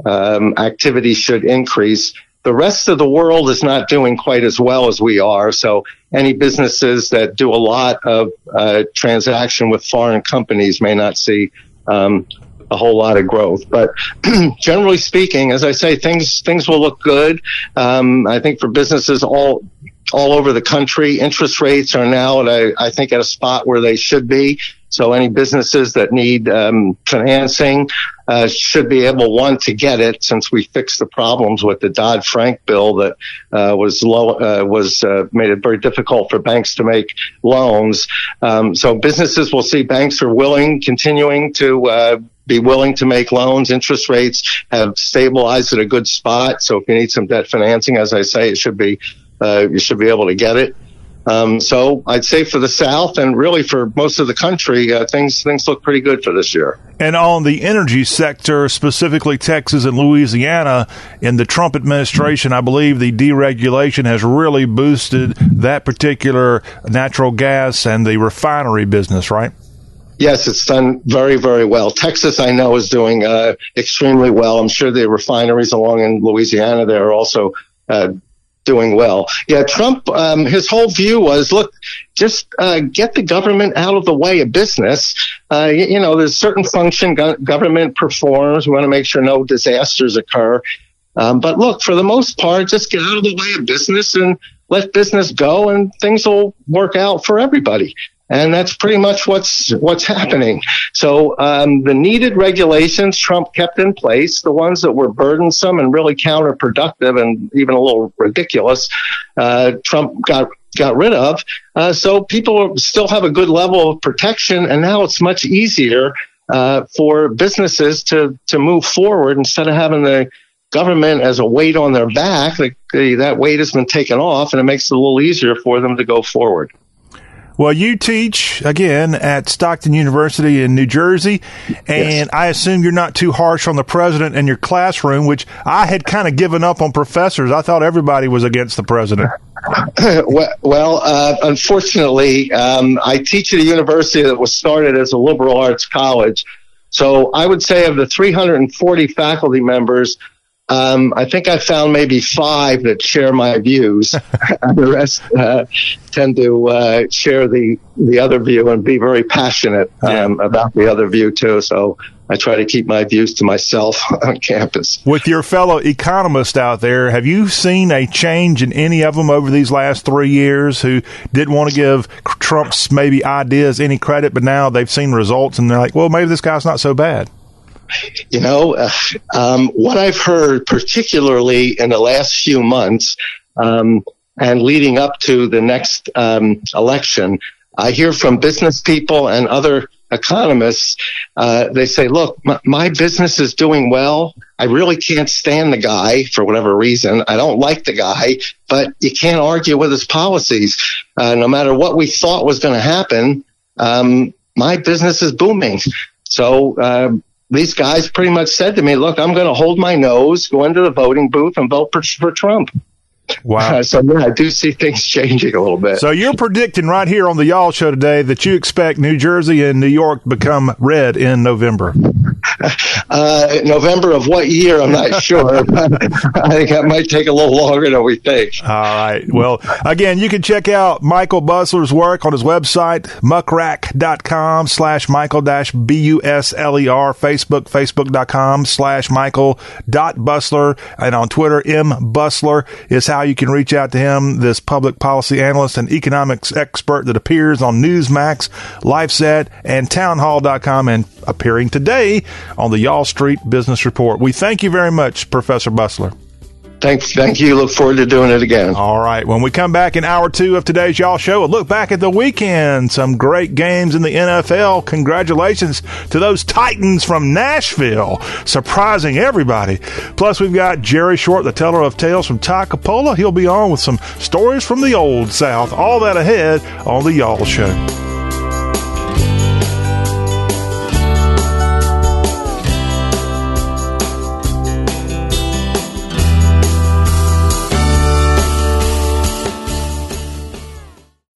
um, activity should increase. The rest of the world is not doing quite as well as we are. So any businesses that do a lot of uh, transaction with foreign companies may not see um, a whole lot of growth. But generally speaking, as I say, things things will look good. Um, I think for businesses all all over the country, interest rates are now at a, I think at a spot where they should be. So any businesses that need um, financing uh, should be able one to get it since we fixed the problems with the Dodd Frank bill that uh, was low uh, was uh, made it very difficult for banks to make loans. Um, so businesses will see banks are willing, continuing to uh, be willing to make loans. Interest rates have stabilized at a good spot. So if you need some debt financing, as I say, it should be uh, you should be able to get it. Um, so I'd say for the South and really for most of the country, uh, things things look pretty good for this year. And on the energy sector, specifically Texas and Louisiana, in the Trump administration, I believe the deregulation has really boosted that particular natural gas and the refinery business, right? Yes, it's done very, very well. Texas, I know, is doing uh, extremely well. I'm sure the refineries along in Louisiana there are also uh, doing well. Yeah, Trump, um, his whole view was, look, just uh, get the government out of the way of business. Uh, you, you, know, there's certain function go- government performs. We want to make sure no disasters occur. Um, but look, for the most part, just get out of the way of business and let business go, and things will work out for everybody and that's pretty much what's what's happening. So um, the needed regulations Trump kept in place, the ones that were burdensome and really counterproductive and even a little ridiculous, uh, Trump got got rid of. Uh, so people still have a good level of protection, and now it's much easier. uh, for businesses to to move forward instead of having the government as a weight on their back. The, the, that weight has been taken off, and it makes it a little easier for them to go forward. Well, you teach again at Stockton University in New Jersey, and yes. I assume you're not too harsh on the president in your classroom, which I had kind of given up on professors. I thought everybody was against the president. well, uh, unfortunately, um, I teach at a university that was started as a liberal arts college. So I would say of the 340 faculty members, um, I think I found maybe five that share my views. the rest uh, tend to uh, share the the other view and be very passionate um, about the other view too. So I try to keep my views to myself on campus. With your fellow economists out there, have you seen a change in any of them over these last three years who didn't want to give Trump's maybe ideas any credit, but now they've seen results and they're like, well, maybe this guy's not so bad? You know, uh, um, what I've heard, particularly in the last few months um, and leading up to the next um, election, I hear from business people and other economists. Uh, they say, look, my, my business is doing well. I really can't stand the guy for whatever reason. I don't like the guy, but you can't argue with his policies. Uh, no matter what we thought was going to happen, um, my business is booming. So, uh, these guys pretty much said to me, look, I'm going to hold my nose, go into the voting booth and vote for, for Trump. Wow. So yeah, I do see things changing a little bit. So you're predicting right here on the Y'all Show today that you expect New Jersey and New York to become red in November. Uh, November of what year? I'm not sure. I think that might take a little longer than we think. All right. Well, again, you can check out Michael Busler's work on his website, muckrack.com slash Michael dash B-U-S-L-E-R, Facebook, facebook.com slash Michael dot Busler, and on Twitter, M is how you can reach out to him, this public policy analyst and economics expert that appears on Newsmax, LifeZette, and townhall.com and appearing today on the Y'all Street Business Report. We thank you very much, Professor Busler. Thanks. Thank you. Look forward to doing it again. All right. When we come back in hour two of today's Y'all Show, a look back at the weekend. Some great games in the NFL. Congratulations to those Titans from Nashville, surprising everybody. Plus, we've got Jerry Short, the teller of tales from Toccopola. He'll be on with some stories from the old South. All that ahead on the Y'all Show.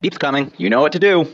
Beep's coming. You know what to do.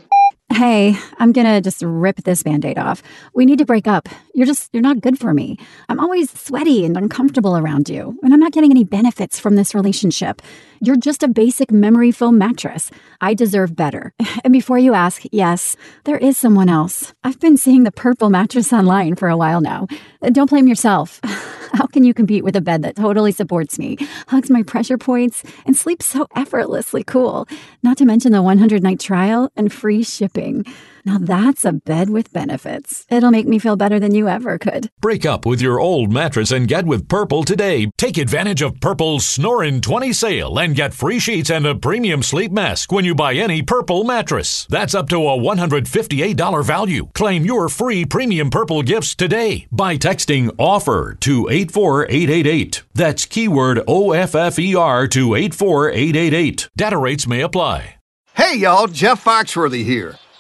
Hey, I'm gonna just rip this band aid off. We need to break up. You're just, you're not good for me. I'm always sweaty and uncomfortable around you, and I'm not getting any benefits from this relationship. You're just a basic memory foam mattress. I deserve better. And before you ask, yes, there is someone else. I've been seeing the purple mattress online for a while now. Don't blame yourself. How can you compete with a bed that totally supports me, hugs my pressure points, and sleeps so effortlessly cool? Not to mention the 100 night trial and free shipping. Now that's a bed with benefits. It'll make me feel better than you ever could. Break up with your old mattress and get with Purple today. Take advantage of Purple's Snorin' 20 sale and get free sheets and a premium sleep mask when you buy any Purple mattress. That's up to a $158 value. Claim your free premium Purple gifts today by texting OFFER to 84888. That's keyword OFFER to 84888. Data rates may apply. Hey y'all, Jeff Foxworthy here.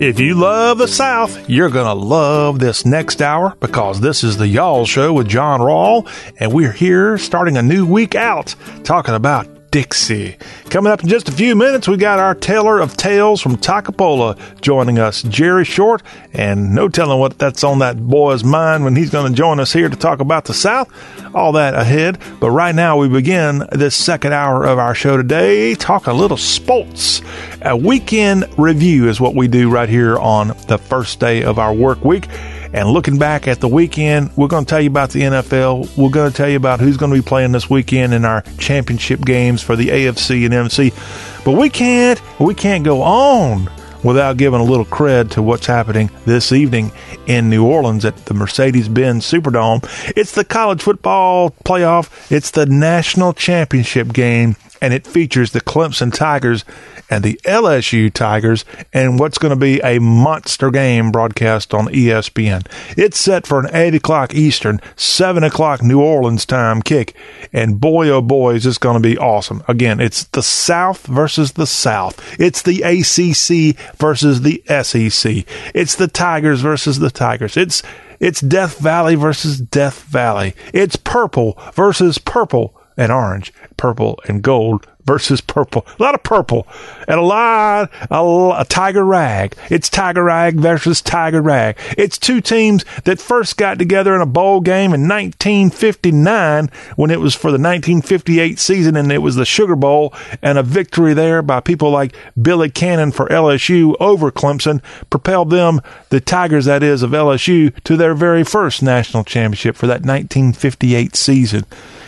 If you love the South, you're going to love this next hour because this is the Y'all Show with John Rawl, and we're here starting a new week out talking about Dixie. Coming up in just a few minutes, we got our teller of tales from Toccopola joining us, Jerry Short, and no telling what that's on that boy's mind when he's going to join us here to talk about the South. All that ahead, but right now we begin this second hour of our show today talking a little sports. A weekend review is what we do right here on the first day of our work week. And looking back at the weekend, we're going to tell you about the NFL. We're going to tell you about who's going to be playing this weekend in our championship games for the AFC and NFC. But we can't, we can't go on without giving a little cred to what's happening this evening in New Orleans at the Mercedes-Benz Superdome. It's the college football playoff. It's the national championship game and it features the Clemson Tigers and the LSU Tigers and what's going to be a monster game broadcast on ESPN. It's set for an 8 o'clock Eastern, 7 o'clock New Orleans time kick. And boy, oh boy, is this going to be awesome. Again, it's the South versus the South. It's the ACC versus the SEC. It's the Tigers versus the Tigers. It's it's Death Valley versus Death Valley. It's purple versus purple and orange, purple and gold versus purple. A lot of purple and a lot, a, a, tiger rag. It's tiger rag versus tiger rag. It's two teams that first got together in a bowl game in 1959 when it was for the 1958 season and it was the Sugar Bowl and a victory there by people like Billy Cannon for LSU over Clemson propelled them, the Tigers that is of LSU, to their very first national championship for that 1958 season.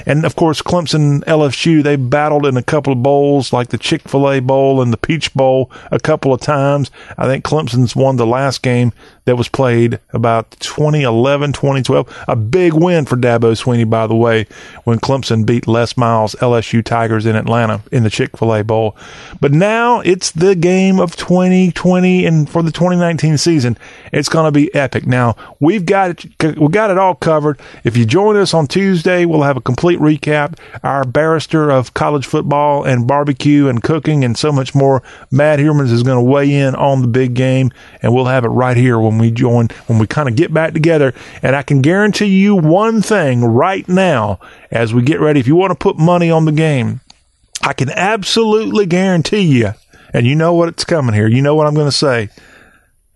And of course, Clemson, and LSU, they battled in a couple of bowls like the Chick fil A Bowl and the Peach Bowl a couple of times. I think Clemson's won the last game that was played about 2011, 2012. A big win for Dabo Swinney, by the way, when Clemson beat Les Miles LSU Tigers in Atlanta in the Chick fil A Bowl. But now it's the game of 2020 and for the 2019 season, it's going to be epic. Now we've got it, we got it all covered. If you join us on Tuesday, we'll have a complete recap. Our barrister of college football and barbecue and cooking and so much more, Matt Hermans is going to weigh in on the big game and we'll have it right here when we join, when we kind of get back together. And I can guarantee you one thing right now as we get ready. If you want to put money on the game, I can absolutely guarantee you, and you know what it's coming here. You know what I'm going to say.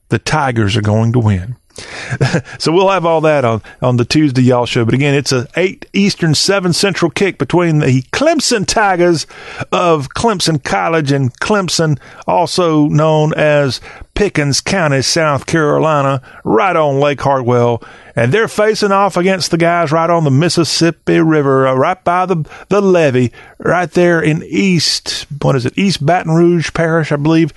The Tigers are going to win. so we'll have all that on, on the Tuesday y'all show. But again, it's a eight Eastern, seven Central kick between the Clemson Tigers of Clemson College and Clemson, also known as Pickens County, South Carolina, right on Lake Hartwell. And they're facing off against the guys right on the Mississippi River, uh, right by the, the levee, right there in East, what is it, East Baton Rouge Parish, I believe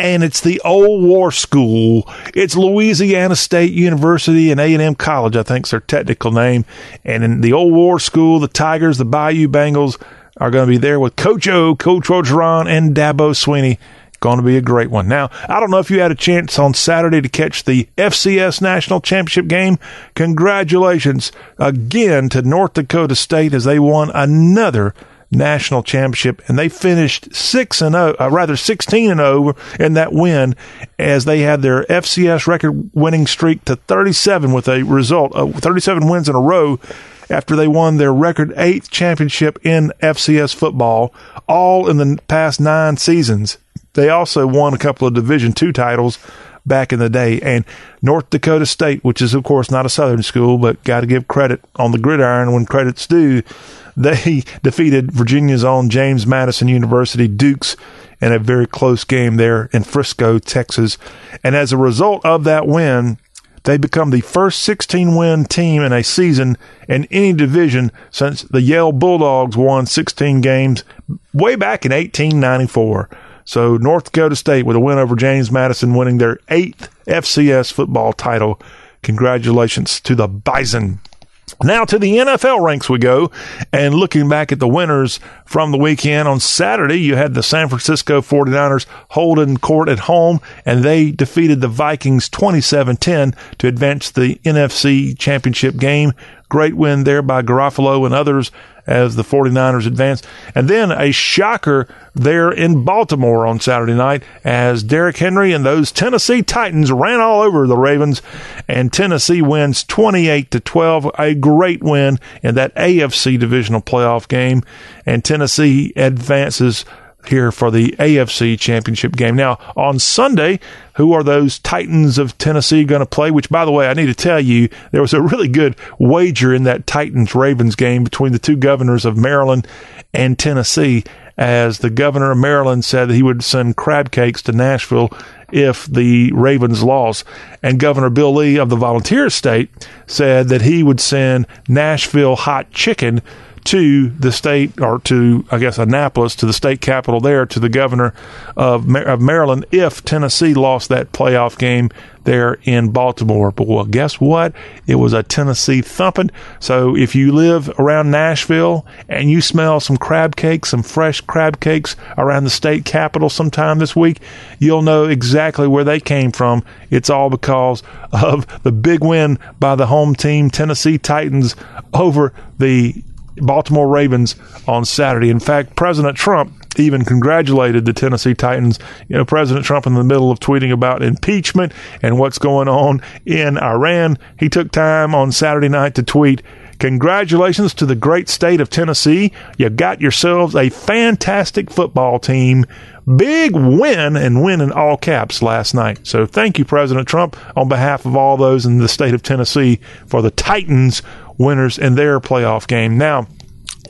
and it's the old war school. It's Louisiana State University and A&M College, I think is their technical name. And in the old war school, the Tigers, the Bayou Bengals are going to be there with Coach O, Coach Orgeron, and Dabo Swinney. Going to be a great one. Now, I don't know if you had a chance on Saturday to catch the FCS National Championship game. Congratulations again to North Dakota State as they won another national championship, and they finished six and zero, uh, rather sixteen and zero in that win, as they had their FCS record winning streak to thirty seven with a result of thirty seven wins in a row. after they won their record eighth championship in FCS football, all in the past nine seasons. They also won a couple of Division two titles back in the day. And North Dakota State, which is of course not a Southern school, but got to give credit on the gridiron when credit's due. They defeated Virginia's own James Madison University Dukes in a very close game there in Frisco, Texas. And as a result of that win, they become the first 16 win team in a season in any division since the Yale Bulldogs won 16 games way back in 1894. So North Dakota State with a win over James Madison, winning their eighth FCS football title. Congratulations to the Bison. Now to the NFL ranks we go, and looking back at the winners from the weekend on Saturday, you had the San Francisco 49ers holding court at home, and they defeated the Vikings 27-10 to advance the NFC Championship game. Great win there by Garoppolo and others as the 49ers advanced. And then a shocker there in Baltimore on Saturday night as Derrick Henry and those Tennessee Titans ran all over the Ravens and Tennessee wins 28 to 12, a great win in that AFC divisional playoff game and Tennessee advances here for the AFC championship game. Now, on Sunday, who are those Titans of Tennessee going to play? Which, by the way, I need to tell you, there was a really good wager in that Titans Ravens game between the two governors of Maryland and Tennessee, as the governor of Maryland said that he would send crab cakes to Nashville if the Ravens lost. And Governor Bill Lee of the Volunteer State said that he would send Nashville hot chicken to the state or to I guess Annapolis to the state capital there to the governor of, of Maryland if Tennessee lost that playoff game there in Baltimore. But well, guess what? It was a Tennessee thumping. So if you live around Nashville and you smell some crab cakes, some fresh crab cakes around the state capital sometime this week, you'll know exactly where they came from. It's all because of the big win by the home team, Tennessee Titans, over the Baltimore Ravens on Saturday. In fact, President Trump even congratulated the Tennessee Titans. You know, President Trump in the middle of tweeting about impeachment and what's going on in Iran, he took time on Saturday night to tweet, Congratulations to the great state of Tennessee. You got yourselves a fantastic football team. Big win and win in all caps last night. So thank you, President Trump, on behalf of all those in the state of Tennessee for the Titans winners in their playoff game. Now,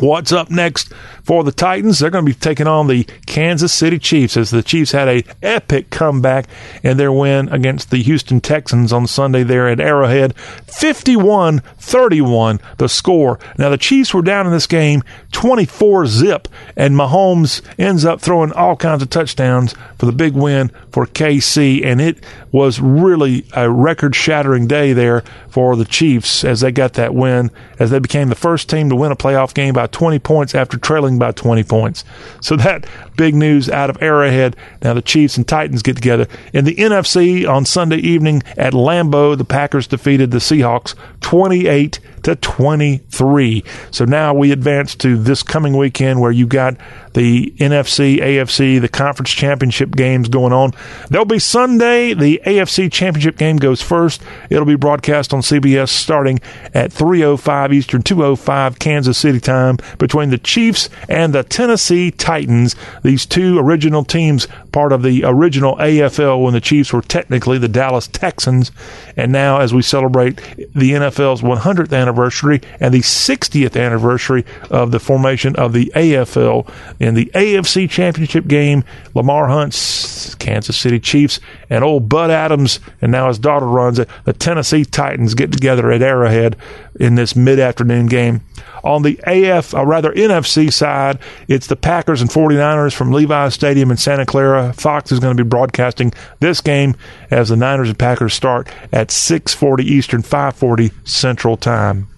What's up next for the Titans? They're going to be taking on the Kansas City Chiefs as the Chiefs had a epic comeback in their win against the Houston Texans on Sunday there at Arrowhead. 51-31 the score. Now the Chiefs were down in this game 24 zip and Mahomes ends up throwing all kinds of touchdowns for the big win for KC and it was really a record-shattering day there for the Chiefs as they got that win as they became the first team to win a playoff game by 20 points after trailing by 20 points. So that big news out of Arrowhead. Now the Chiefs and Titans get together. In the NFC on Sunday evening at Lambeau, the Packers defeated the Seahawks 28 to 23. So now we advance to this coming weekend where you got the NFC, AFC, the conference championship games going on. There'll be Sunday. The AFC championship game goes first. It'll be broadcast on CBS starting at 3:05 Eastern, 2:05 Kansas City time between the Chiefs and the Tennessee Titans. These two original teams, part of the original AFL when the Chiefs were technically the Dallas Texans, and now as we celebrate the NFL's 100th anniversary and the 60th anniversary of the formation of the AFL in the AFC Championship game, Lamar Hunt's Kansas City Chiefs and old Bud Adams, and now his daughter runs it. The Tennessee Titans get together at Arrowhead in this mid-afternoon game. On the AF, or rather NFC side, it's the Packers and 49ers from Levi's Stadium in Santa Clara. Fox is going to be broadcasting this game as the Niners and Packers start at 6:40 Eastern, 5:40 Central Time.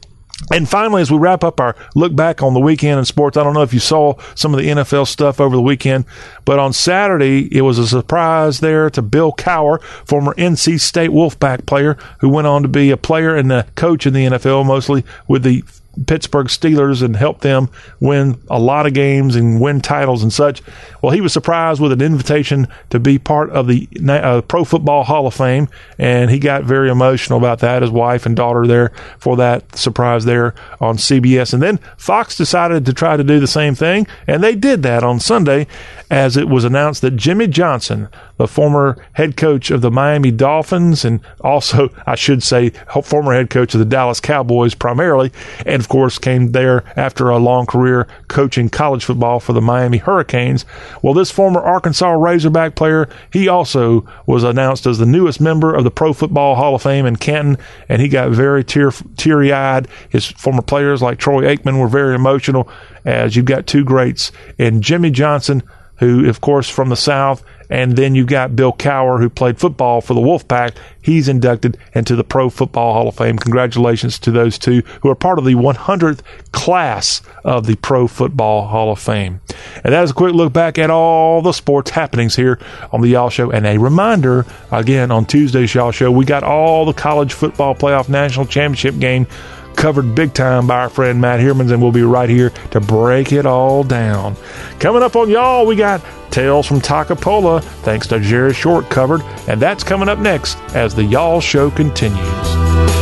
And finally, as we wrap up our look back on the weekend in sports, I don't know if you saw some of the NFL stuff over the weekend, but on Saturday, it was a surprise there to Bill Cowher, former NC State Wolfpack player, who went on to be a player and a coach in the NFL, mostly with the Pittsburgh Steelers and helped them win a lot of games and win titles and such. Well, he was surprised with an invitation to be part of the uh, Pro Football Hall of Fame, and he got very emotional about that. His wife and daughter there for that surprise there on CBS. And then Fox decided to try to do the same thing, and they did that on Sunday as it was announced that Jimmy Johnson, the former head coach of the Miami Dolphins, and also, I should say, former head coach of the Dallas Cowboys primarily, and of course came there after a long career coaching college football for the Miami Hurricanes. Well, this former Arkansas Razorback player, he also was announced as the newest member of the Pro Football Hall of Fame in Canton, and he got very tear, teary eyed. His former players like Troy Aikman were very emotional as you've got two greats in Jimmy Johnson who, of course, from the South, and then you got Bill Cowher, who played football for the Wolfpack. He's inducted into the Pro Football Hall of Fame. Congratulations to those two who are part of the 100th class of the Pro Football Hall of Fame. And that is a quick look back at all the sports happenings here on the Y'all Show. And a reminder, again, on Tuesday's Y'all Show, we got all the college football playoff national championship game covered big time by our friend Matt Hermans, and we'll be right here to break it all down. Coming up on y'all, we got Tales from Toccopola, thanks to Jerry Short covered, and that's coming up next as the Y'all Show continues.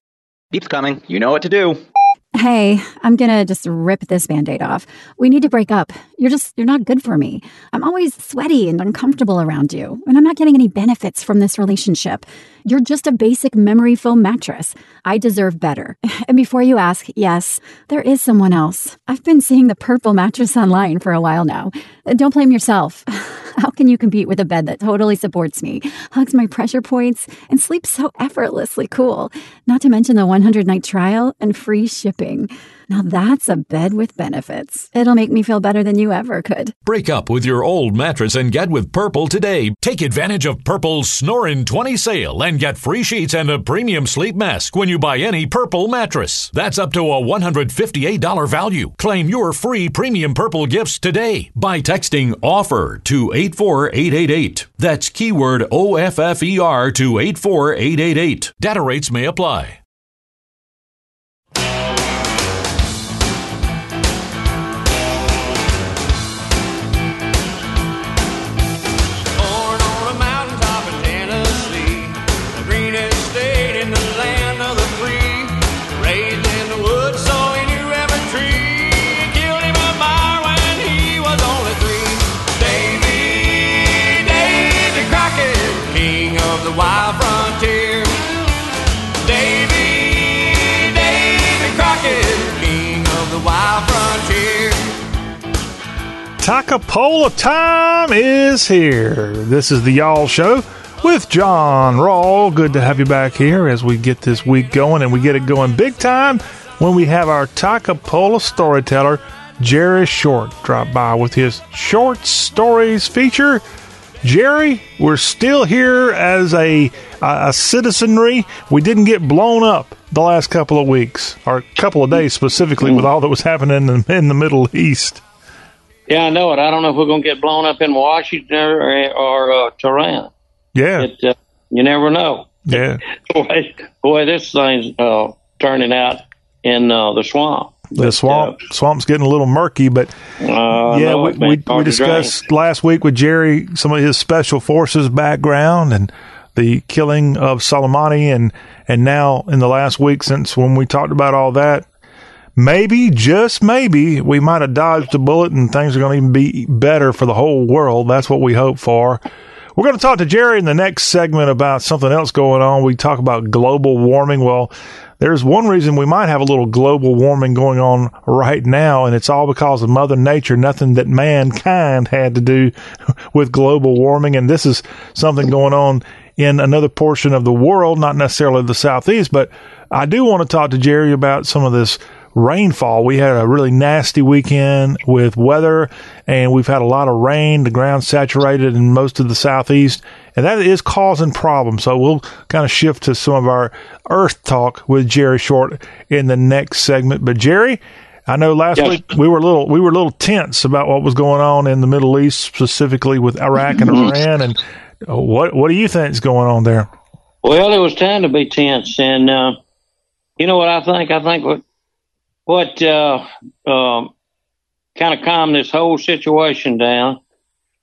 Beep's coming. You know what to do. Hey, I'm gonna just rip this band aid off. We need to break up. You're just, you're not good for me. I'm always sweaty and uncomfortable around you, and I'm not getting any benefits from this relationship. You're just a basic memory foam mattress. I deserve better. And before you ask, yes, there is someone else. I've been seeing the purple mattress online for a while now. Uh, don't blame yourself. How can you compete with a bed that totally supports me, hugs my pressure points, and sleeps so effortlessly cool? Not to mention the 100 night trial and free shipping. Now that's a bed with benefits. It'll make me feel better than you ever could. Break up with your old mattress and get with Purple today. Take advantage of Purple's Snorin' 20 sale and get free sheets and a premium sleep mask when you buy any Purple mattress. That's up to a $158 value. Claim your free premium Purple gifts today by texting OFFER to 84888. That's keyword OFFER to 84888. Data rates may apply. Toccopola time is here. This is the Y'all Show with John Rawl. Good to have you back here as we get this week going, and we get it going big time when we have our Toccopola storyteller, Jerry Short, drop by with his short stories feature. Jerry, we're still here as a, a citizenry. We didn't get blown up the last couple of weeks, or a couple of days specifically, with all that was happening in, in the Middle East. Yeah, I know it. I don't know if we're going to get blown up in Washington or, or uh, Tehran. Yeah. It, uh, you never know. Yeah. boy, boy, this thing's uh, turning out in uh, the swamp. the swamp swamp's getting a little murky, but Uh, yeah, we, we, we discussed last week with Jerry some of his special forces background and the killing of Soleimani, and and now in the last week since when we talked about all that, maybe just maybe we might have dodged a bullet and things are going to even be better for the whole world. That's what we hope for. We're going to talk to Jerry in the next segment about something else going on. We talk about global warming. Well, there's one reason we might have a little global warming going on right now, and it's all because of Mother Nature, nothing that mankind had to do with global warming. And this is something going on in another portion of the world, not necessarily the Southeast, but I do want to talk to Jerry about some of this rainfall. We had a really nasty weekend with weather and we've had a lot of rain. The ground saturated in most of the southeast and that is causing problems. So we'll kind of shift to some of our earth talk with Jerry Short in the next segment. But Jerry, I know last Yes. week we were a little we were a little tense about what was going on in the Middle East, specifically with Iraq and Iran. And uh, what what do you think is going on there? Well, it was time to be tense, and uh, you know what I think? I think what what uh, um, kind of calmed this whole situation down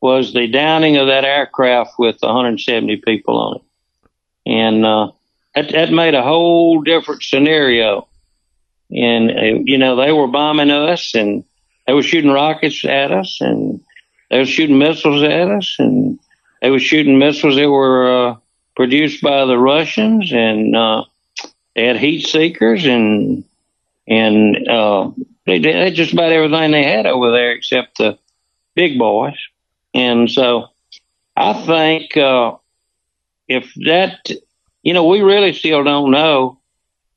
was the downing of that aircraft with 170 people on it, and uh, that that made a whole different scenario. And uh, you know they were bombing us, and they were shooting rockets at us, and they were shooting missiles at us, and they were shooting missiles that were uh, produced by the Russians, and uh, they had heat seekers, and and uh, they they just about everything they had over there except the big boys. And so I think uh, if that, you know, we really still don't know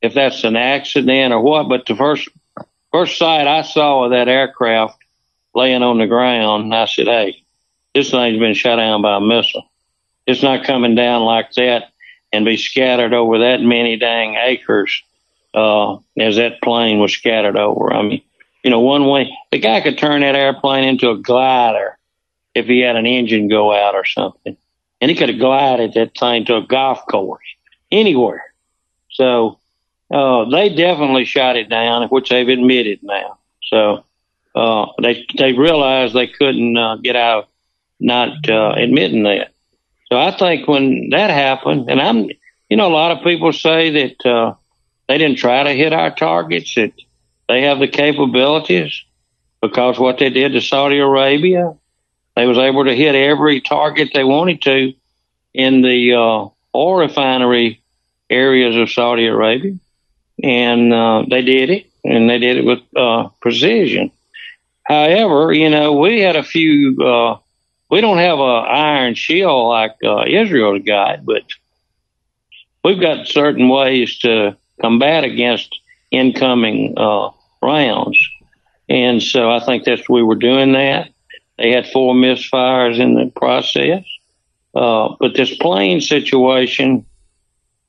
if that's an accident or what. But the first first sight I saw of that aircraft laying on the ground, I said, "Hey, this thing's been shot down by a missile. It's not coming down like that and be scattered over that many dang acres uh, as that plane was scattered over. I mean, you know, one way the guy could turn that airplane into a glider if he had an engine go out or something, and he could have glided that thing to a golf course anywhere. So uh, they definitely shot it down, which they've admitted now. So uh, they they realized they couldn't uh, get out not uh, admitting that. So I think when that happened, and I'm, you know, a lot of people say that uh, they didn't try to hit our targets, that they have the capabilities because what they did to Saudi Arabia, they was able to hit every target they wanted to in the uh, oil refinery areas of Saudi Arabia, and uh, they did it, and they did it with uh, precision. However, you know, we had a few. Uh, we don't have a iron shield like uh, Israel's got, but we've got certain ways to combat against incoming uh, rounds, and so I think that's we were doing that. They had four misfires in the process, uh, but this plane situation,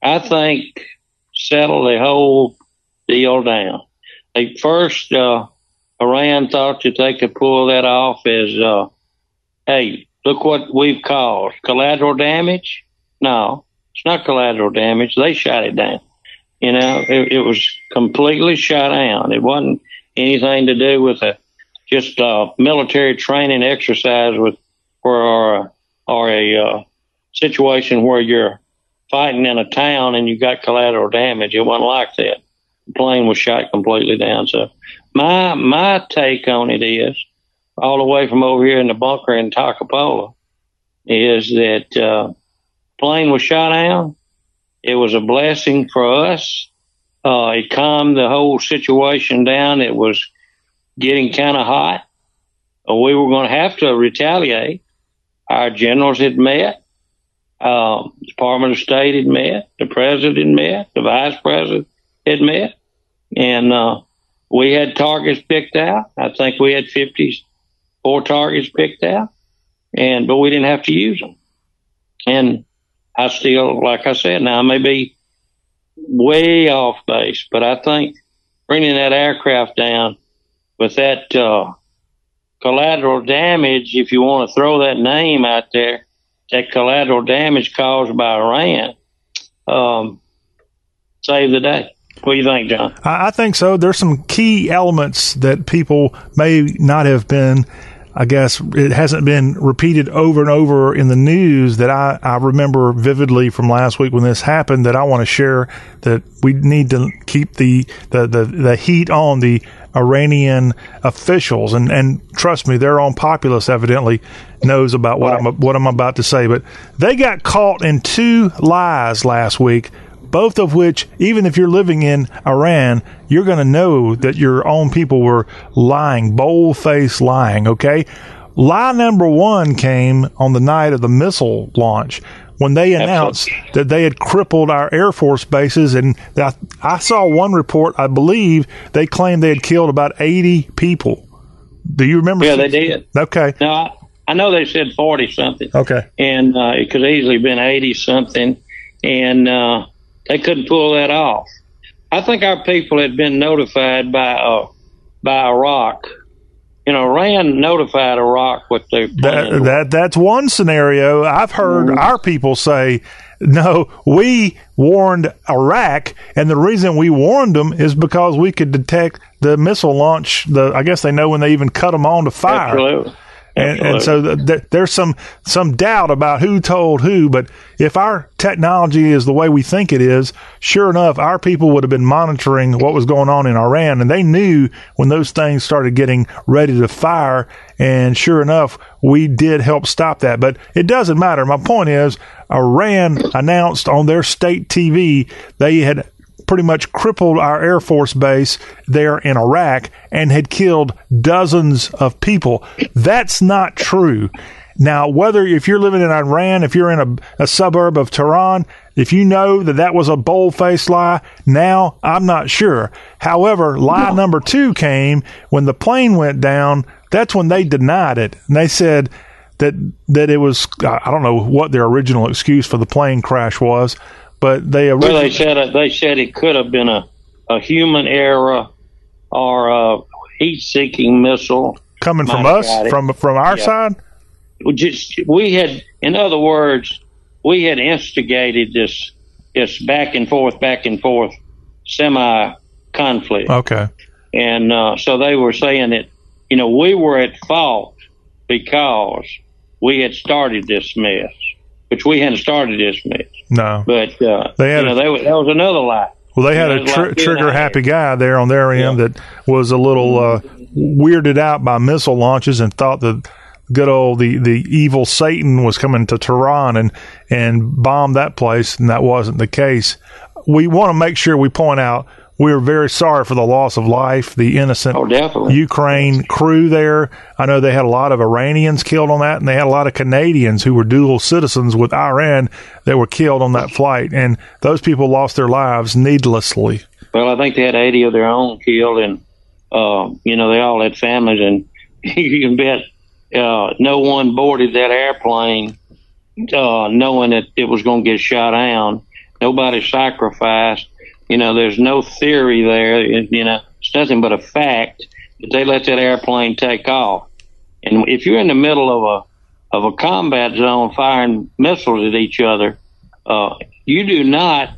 I think, settled the whole deal down. They first, uh, Iran thought that they could pull that off as, uh, hey, look what we've caused. Collateral damage? No, it's not collateral damage. They shot it down. You know, it, it was completely shot down. It wasn't anything to do with a just a military training exercise with or or a uh, situation where you're fighting in a town and you got collateral damage. It wasn't like that. The plane was shot completely down. So my my take on it is, all the way from over here in the bunker in Toccopola, is that uh, plane was shot down. It was a blessing for us. Uh, it calmed the whole situation down. It was getting kind of hot. Uh, we were going to have to retaliate. Our generals had met. Um, Department of State had met. The president had met. The vice president had met. And uh, we had targets picked out. I think we had 54 targets picked out. And but we didn't have to use them. And I still, like I said, now I may be way off base, but I think bringing that aircraft down with that uh, collateral damage, if you want to throw that name out there, that collateral damage caused by Iran, um, save the day. What do you think, John? I, I think so. There's some key elements that people may not have been. I guess it hasn't been repeated over and over in the news that I, I remember vividly from last week when this happened that I want to share that we need to keep the, the, the, the heat on the Iranian officials and, and trust me, their own populace evidently knows about what I'm what I'm about to say. But they got caught in two lies last week both of which, even if you're living in Iran, you're going to know that your own people were lying, bold faced lying, okay? Lie number one came on the night of the missile launch when they announced Absolutely. that they had crippled our Air Force bases. And I, I saw one report, I believe they claimed they had killed about 80 people. Do you remember? Yeah, they did. Okay. Now, I know they said 40 something. Okay. And uh, it could easily have been 80 something. And uh, they couldn't pull that off. I think our people had been notified by uh, by Iraq. You know, Iran notified Iraq what they that, that that's one scenario. I've heard mm-hmm. our people say, "No, we warned Iraq, and the reason we warned them is because we could detect the missile launch. The I guess they know when they even cut them on to fire." Absolutely. And, and, so th- th- there's some some doubt about who told who. But if our technology is the way we think it is, sure enough, our people would have been monitoring what was going on in Iran, and they knew when those things started getting ready to fire. And sure enough, we did help stop that. But it doesn't matter. My point is, Iran announced on their state TV they had pretty much crippled our Air Force base there in Iraq and had killed dozens of people. That's not true. Now, whether if you're living in Iran, if you're in a, a suburb of Tehran, if you know that that was a bold faced lie, now I'm not sure. However, lie no. number two came when the plane went down. That's when they denied it. And they said that, that it was, I don't know what their original excuse for the plane crash was, but they originally, well, they said it, they said it could have been a, a human error or a heat-seeking missile coming from us from from our yeah. side. We just we had, in other words, we had instigated this this back and forth, back and forth semi conflict. Okay, and uh, so they were saying that you know we were at fault because we had started this mess which we hadn't started this mess. No, but uh, they had you know, a, they, that was another lie. Well, they had a tr- trigger happy guy there on their end yeah. that was a little uh, weirded out by missile launches and thought that good old the, the evil Satan was coming to Tehran and and bomb that place, and that wasn't the case. We want to make sure we point out we are very sorry for the loss of life, the innocent oh, Ukraine crew there. I know they had a lot of Iranians killed on that, and they had a lot of Canadians who were dual citizens with Iran that were killed on that flight, and those people lost their lives needlessly. Well, I think they had 80 of their own killed, and uh, you know they all had families, and you can bet uh, no one boarded that airplane uh, knowing that it was going to get shot down. Nobody sacrificed you know, there's no theory there. You know, it's nothing but a fact that they let that airplane take off. And if you're in the middle of a of a combat zone firing missiles at each other, uh, you do not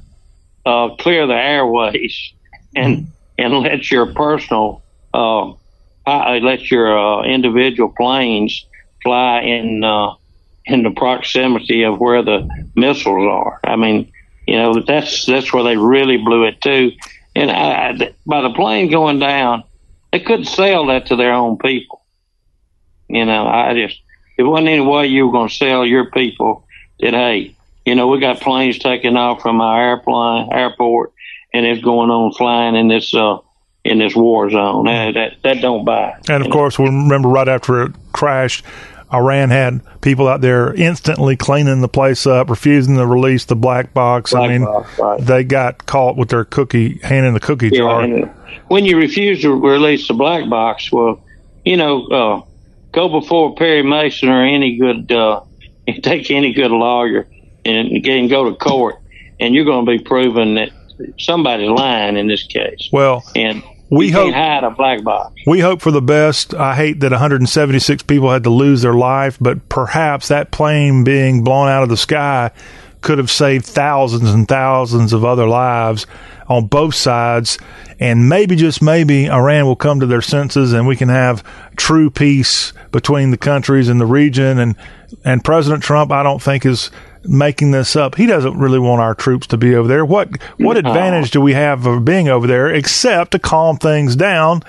uh, clear the airways and and let your personal uh, let your uh, individual planes fly in uh, in the proximity of where the missiles are. I mean, you know, that's that's where they really blew it too. And I, by the plane going down, they couldn't sell that to their own people. You know, I just it wasn't any way you were going to sell your people that hey, you know, we got planes taking off from our airplane airport, and it's going on flying in this uh in this war zone. That that, that don't buy. And of course, we remember right after it crashed, Iran had people out there instantly cleaning the place up, refusing to release the black box. Black I mean, box, right. they got caught with their cookie hand in the cookie yeah, jar. When you refuse to release the black box, well, you know, uh, go before Perry Mason or any good, uh, take any good lawyer and, and go to court, and you're going to be proven that somebody's lying in this case. Well, and we hope hide a black box. We hope for the best. I hate that 176 people had to lose their life, but perhaps that plane being blown out of the sky could have saved thousands and thousands of other lives on both sides. And maybe, just maybe, Iran will come to their senses and we can have true peace between the countries in the region. And, and President Trump, I don't think is making this up. He doesn't really want our troops to be over there. What, what No. advantage do we have of being over there except to calm things down?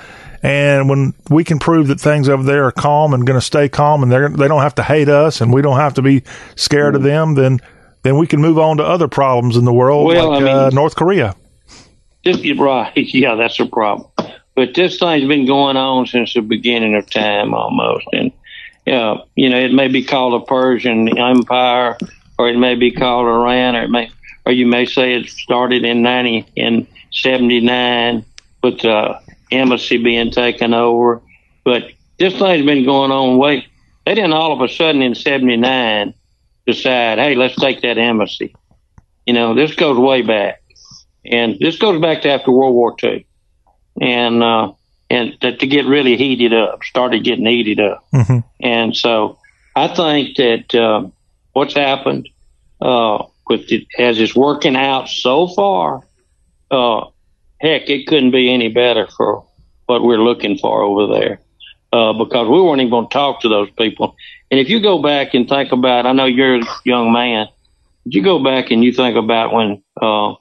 And when we can prove that things over there are calm and going to stay calm, and they they don't have to hate us, and we don't have to be scared of them, then then we can move on to other problems in the world, Well, like I mean- uh, North Korea. This right, yeah, that's a problem. But this thing's been going on since the beginning of time almost, and uh, you know, it may be called a Persian Empire, or it may be called Iran, or it may, or you may say it started in ninety in seventy nine with the embassy being taken over. But this thing's been going on way. They didn't all of a sudden in seventy nine decide, hey, let's take that embassy. You know, this goes way back and this goes back to after World War II, and uh, and to, to get really heated up, started getting heated up, Mm-hmm. and so I think that uh, what's happened uh, with it, as it's working out so far, uh, heck, it couldn't be any better for what we're looking for over there, uh, because we weren't even going to talk to those people. And if you go back and think about, I know you're a young man. If you go back and you think about when uh,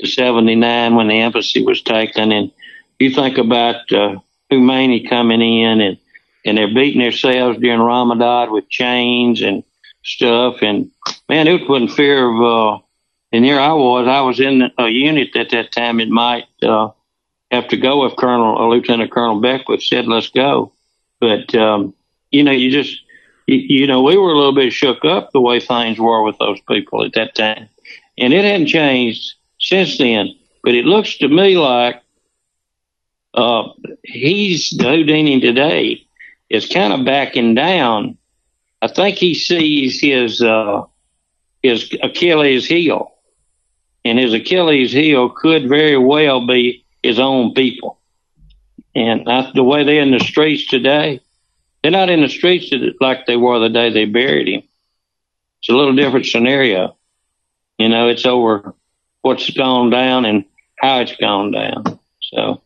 to 79 when the embassy was taken. And you think about uh, Khomeini coming in and, and they're beating themselves during Ramadan with chains and stuff. And man, it was putting fear of, uh, and here I was, I was in a unit at that time. It might, uh, have to go if Colonel, uh, Lieutenant Colonel Beckwith said, let's go. But, um, you know, you just, you, you know, we were a little bit shook up the way things were with those people at that time. And it hadn't changed since then. But it looks to me like uh, he's the Khamenei today is kind of backing down. I think he sees his uh, his Achilles heel, and his Achilles heel could very well be his own people. And that's the way they're in the streets today. They're not in the streets like they were the day they buried him. It's a little different scenario. You know, it's over what's gone down and how it's gone down. So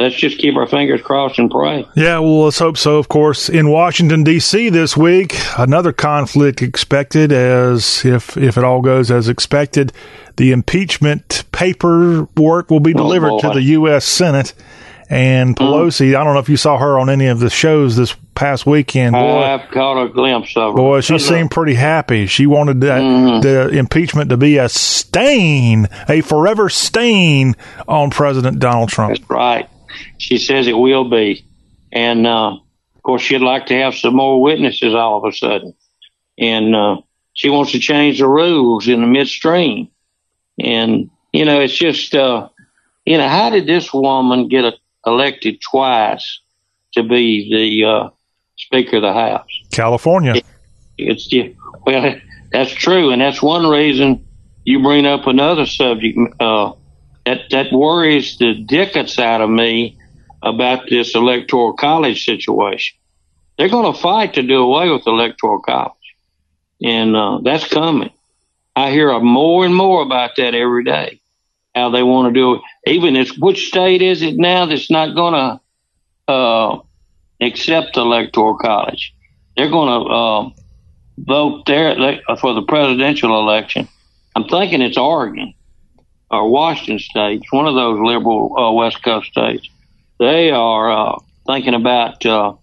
let's just keep our fingers crossed and pray. Yeah, well, let's hope so. Of course, in Washington D.C. this week, another conflict expected. As if if it all goes as expected, the impeachment paperwork will be delivered to the U.S. Senate. And Pelosi, I don't know if you saw her on any of the shows this past weekend. Boy, I've caught a glimpse of her. Boy, she seemed pretty happy. She wanted that, Mm-hmm. the impeachment to be a stain, a forever stain on President Donald Trump. That's right. She says it will be. And, uh, of course, she'd like to have some more witnesses all of a sudden. And, uh, she wants to change the rules in the midstream. And, you know, it's just, uh, you know, how did this woman get a, elected twice to be the, uh, Speaker of the House? California. It's yeah, well, that's true, and that's one reason you bring up another subject uh, that that worries the dickens out of me about this electoral college situation. They're going to fight to do away with electoral college, and uh, that's coming. I hear more and more about that every day. How they want to do it. Even if which state is it now that's not going to uh, accept the electoral college? They're going to uh, vote there for the presidential election. I'm thinking it's Oregon or Washington State, one of those liberal uh, West Coast states. They are uh, thinking about uh,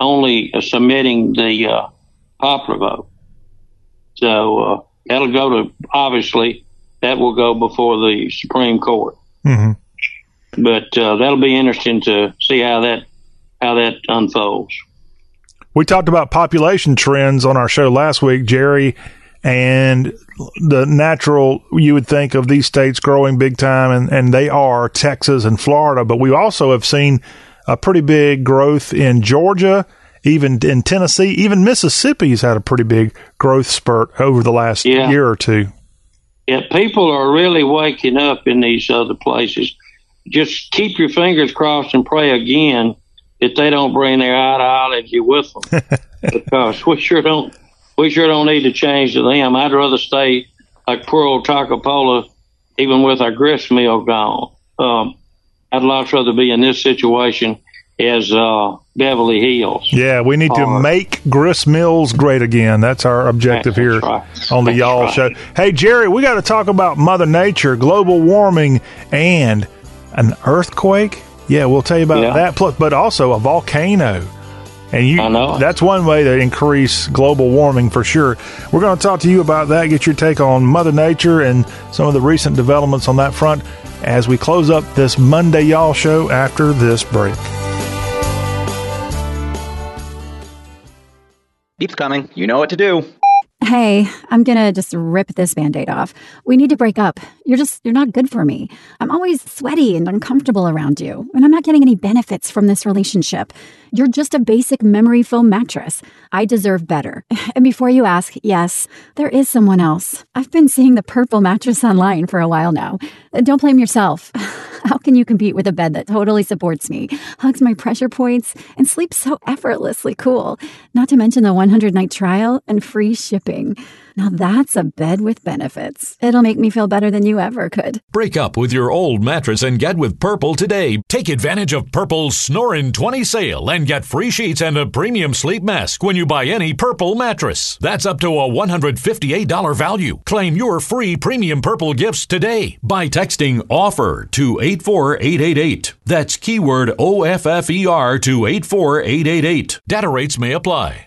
only uh, submitting the uh, popular vote. So uh, that'll go to obviously that will go before the Supreme Court. hmm But uh, that'll be interesting to see how that how that unfolds. We talked about population trends on our show last week, Jerry, and the natural you would think of these states growing big time, and, and they are Texas and Florida. But we also have seen a pretty big growth in Georgia, even in Tennessee, even Mississippi's had a pretty big growth spurt over the last Yeah. year or two. Yeah, people are really waking up in these other places. Just keep your fingers crossed and pray again that they don't bring their ideology with them, because we sure don't. We sure don't need to change to them. I'd rather stay like poor old Toccopola, even with our grist mill gone. Um, I'd lot rather be in this situation as uh, Beverly Hills. Yeah, we need to make grist mills great again. That's our objective That's here right. on the That's Y'all right. Show. Hey, Jerry, we got to talk about Mother Nature, global warming, and an earthquake. Yeah, we'll tell you about Yeah. that. Plus, but also a volcano. And you, I know. that's one way to increase global warming for sure. We're going to talk to you about that, get your take on Mother Nature and some of the recent developments on that front as we close up this Monday Y'all Show after this break. Beep's coming. You know what to do. Hey, I'm gonna just rip this band aid off. We need to break up. You're just, you're not good for me. I'm always sweaty and uncomfortable around you, and I'm not getting any benefits from this relationship. You're just a basic memory foam mattress. I deserve better. And before you ask, yes, there is someone else. I've been seeing the purple mattress online for a while now. Don't blame yourself. How can you compete with a bed that totally supports me, hugs my pressure points, and sleeps so effortlessly cool? Not to mention the 100 night trial and free shipping. Now that's a bed with benefits. It'll make me feel better than you ever could. Break up with your old mattress and get with Purple today. Take advantage of Purple's Snorin' 20 sale and get free sheets and a premium sleep mask when you buy any Purple mattress. That's up to a $158 value. Claim your free premium Purple gifts today by texting OFFER to 84888. That's keyword OFFER to 84888. Data rates may apply.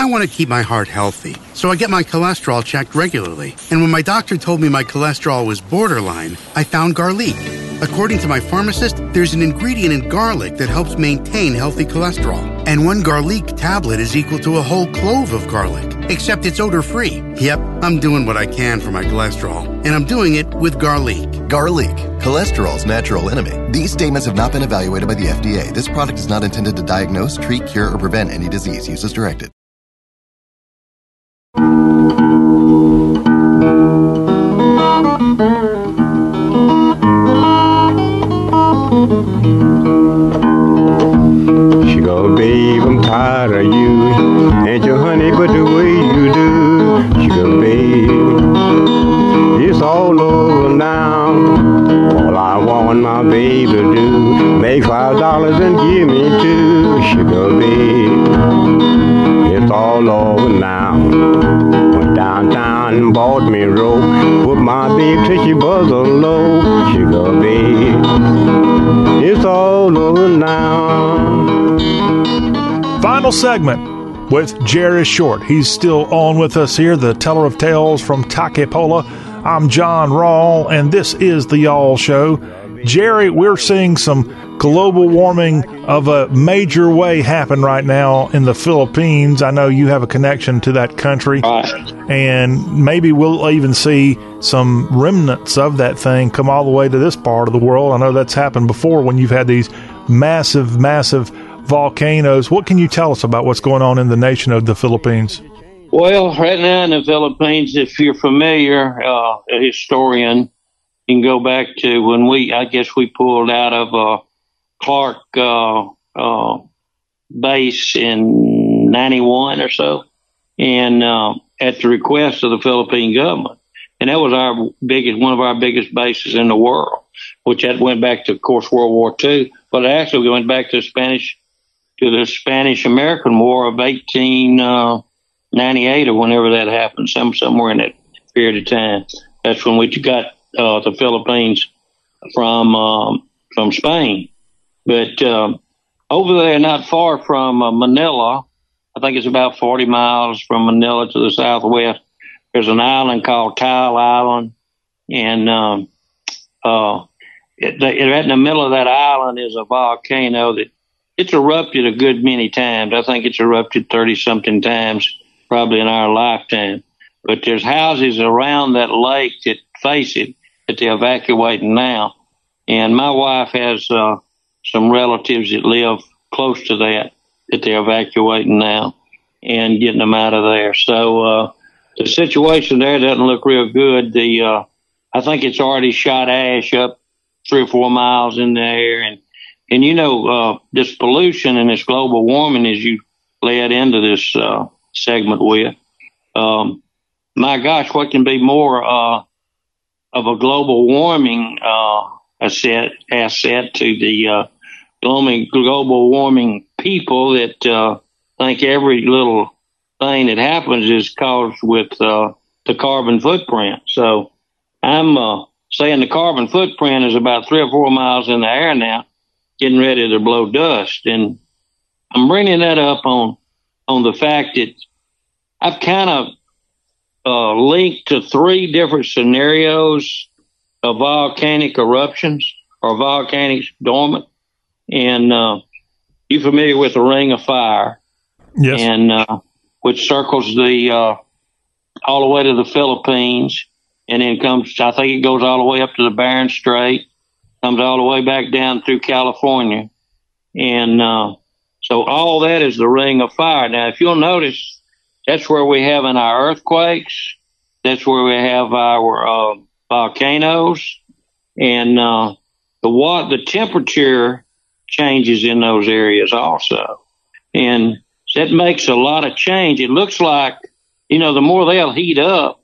I want to keep my heart healthy, so I get my cholesterol checked regularly. And when my doctor told me my cholesterol was borderline, I found Garlique. According to my pharmacist, there's an ingredient in garlic that helps maintain healthy cholesterol. And one Garlique tablet is equal to a whole clove of garlic, except it's odor free. Yep, I'm doing what I can for my cholesterol, and I'm doing it with Garlique. Garlique, cholesterol's natural enemy. These statements have not been evaluated by the FDA. This product is not intended to diagnose, treat, cure, or prevent any disease. Use as directed. She Segment with Jerry Short. He's still on with us here, the teller of tales from Toccopola. I'm John Rawl, and this is the Y'all Show. Jerry, we're seeing some global warming of a major way happen right now in the Philippines. I know you have a connection to that country, and maybe we'll even see some remnants of that thing come all the way to this part of the world. I know that's happened before when you've had these massive, massive volcanoes. What can you tell us about what's going on in the nation of the Philippines? Well, right now in the Philippines, if you're familiar, uh, a historian, you can go back to when we, I guess we pulled out of uh, Clark uh, uh, base in 91 or so, and uh, at the request of the Philippine government. And that was our biggest, one of our biggest bases in the world, which that went back to, of course, World War II, but actually went back to the Spanish, to the Spanish American War of 1898 or whenever that happened, some, somewhere in that period of time. That's when we got uh, the Philippines from um, from Spain. But um, over there, not far from uh, Manila, I think it's about 40 miles from Manila to the southwest. There's an island called Taal Island, and um, uh, it, right in the middle of that island is a volcano that it's erupted a good many times. I think it's erupted 30 something times, probably in our lifetime. but there's houses around that lake that face it that they're evacuating now. And my wife has uh, some relatives that live close to that that they're evacuating now and getting them out of there. So uh, the situation there doesn't look real good. The uh, I think it's already shot ash up three or four miles in the air, and and you know uh, this pollution and this global warming, as you led into this uh, segment with, um, my gosh, what can be more uh, of a global warming uh, asset asset to the uh, global warming people that uh, think every little thing that happens is caused with uh, the carbon footprint. So I'm saying the carbon footprint is about three or four miles in the air now, getting ready to blow dust. And I'm bringing that up on on the fact that I've kind of uh, linked to three different scenarios of volcanic eruptions or volcanic dormant. And uh, you familiar with the Ring of Fire? Yes. And uh, which circles the uh, all the way to the Philippines, and then comes. I think it goes all the way up to the Bering Strait, comes all the way back down through California, and uh, so all that is the Ring of Fire. Now, if you'll notice, that's where we have in our earthquakes. That's where we have our uh, volcanoes, and uh, the what the temperature changes in those areas also, and that makes a lot of change. It looks like you know the more they'll heat up,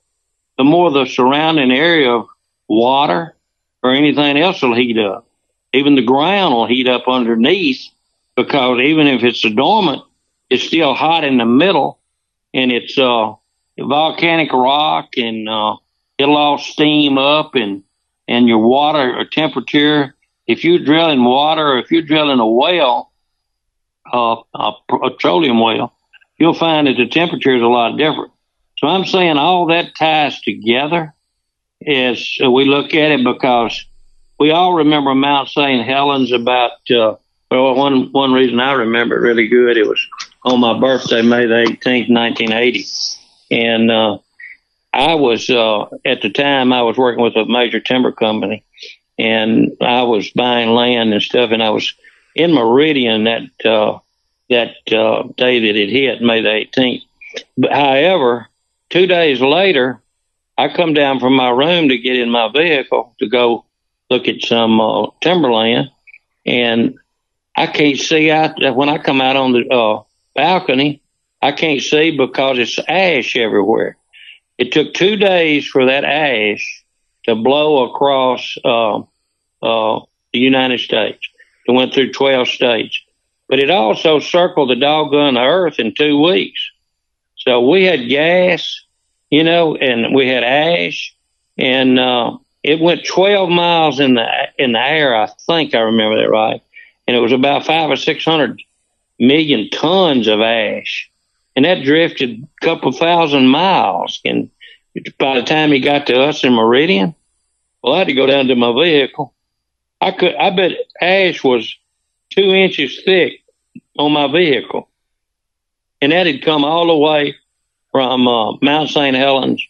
the more the surrounding area of water or anything else will heat up. Even the ground will heat up underneath because even if it's dormant, it's still hot in the middle, and it's uh, volcanic rock and uh, it'll all steam up and and your water or temperature. If you're drilling water, or if you're drilling a well, uh, a petroleum well, you'll find that the temperature is a lot different. So I'm saying all that ties together as we look at it because we all remember Mount St. Helens about, uh, well, one, one reason I remember it really good, it was on my birthday, May the 18th, 1980. And, uh, I was, uh, at the time I was working with a major timber company and I was buying land and stuff and I was in Meridian that, uh, that, uh, day that it hit, May the 18th. But however, two days later, I come down from my room to get in my vehicle to go look at some, uh, timberland and I can't see out when I come out on the, uh, balcony. I can't see because it's ash everywhere. It took two days for that ash to blow across uh, uh, the United States. It went through 12 states. But it also circled the doggone earth in two weeks. So we had gas, you know, and we had ash, and uh, it went 12 miles in the in the air. I think I remember that right, and it was about five or six hundred million tons of ash and that drifted a couple thousand miles. And by the time he got to us in Meridian, well, I had to go down to my vehicle. I could, I bet ash was two inches thick on my vehicle, and that had come all the way from uh, Mount St. Helens,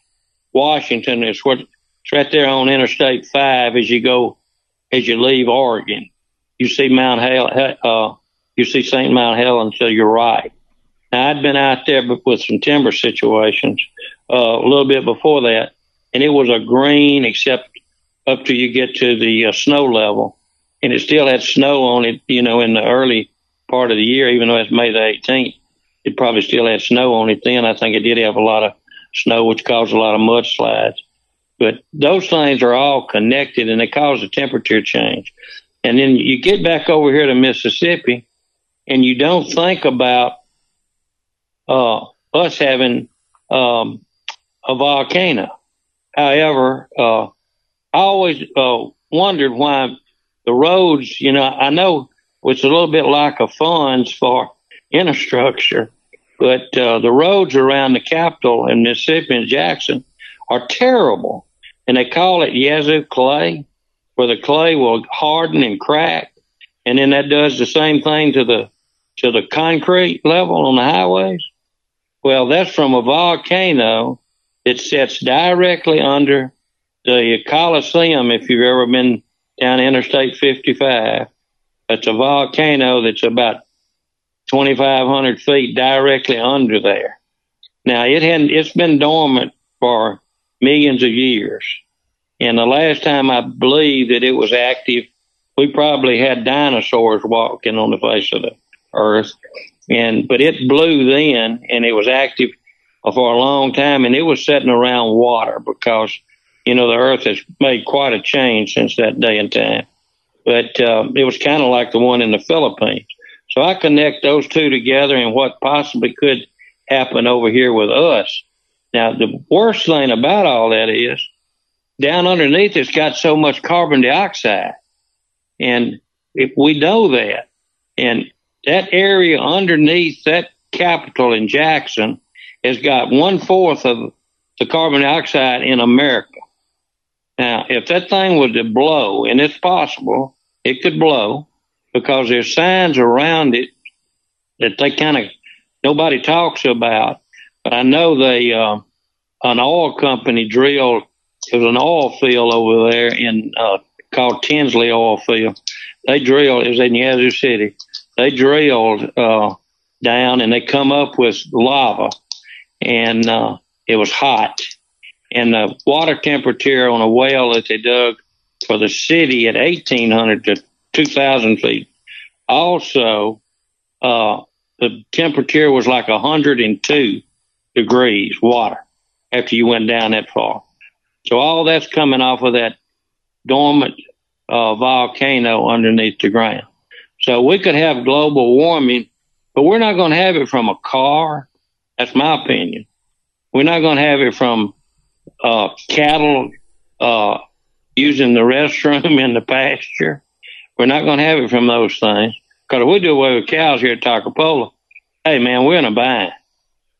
Washington. It's what it's right there on Interstate Five as you go as you leave Oregon. You see Mount Hel, uh, you see St. Mount Helens to your right now, I'd been out there with some timber situations uh, a little bit before that, and it was a green except up till you get to the uh, snow level, and it still had snow on it. You know, in the early part of the year, even though it's May the 18th, it probably still had snow on it then. I think it did have a lot of snow, which caused a lot of mudslides. But those things are all connected, and they cause a temperature change. And then you get back over here to Mississippi, and you don't think about uh, us having um, a volcano. However, uh, I always uh, wondered why the roads, you know, I know it's a little bit like a funds for infrastructure, but uh, the roads around the capital in Mississippi and Jackson are terrible. And they call it Yazoo clay, where the clay will harden and crack. And then that does the same thing to the to the concrete level on the highways. Well, that's from a volcano that sits directly under the Coliseum. If you've ever been down Interstate 55, it's a volcano that's about 2,500 feet directly under there. Now it hadn't, it's been dormant for millions of years. And the last time I believe that it was active, we probably had dinosaurs walking on the face of the earth. And, but it blew then and it was active for a long time and it was sitting around water because, you know, the earth has made quite a change since that day and time. But, uh, it was kind of like the one in the Philippines. So I connect those two together and what possibly could happen over here with us. Now, the worst thing about all that is down underneath it's got so much carbon dioxide. And if we know that, and that area underneath that capital in Jackson has got one fourth of the carbon dioxide in America. Now, if that thing was to blow, and it's possible, it could blow because there's signs around it that they kind of nobody talks about. But I know they uh, an oil company drilled. It was an oil field over there in uh, called Tinsley Oil Field. They drilled. It was in Yazoo City. They drilled uh, down and they come up with lava, and uh, it was hot. And the water temperature on a well that they dug for the city at 1800 to 2000 feet. Also, uh, the temperature was like 102 degrees water after you went down that far. So all that's coming off of that dormant uh, volcano underneath the ground. So we could have global warming, but we're not going to have it from a car. That's my opinion. We're not going to have it from uh, cattle uh, using the restroom in the pasture. We're not going to have it from those things. Because if we do away with cows here at Toccopola, hey man, we're in a bind.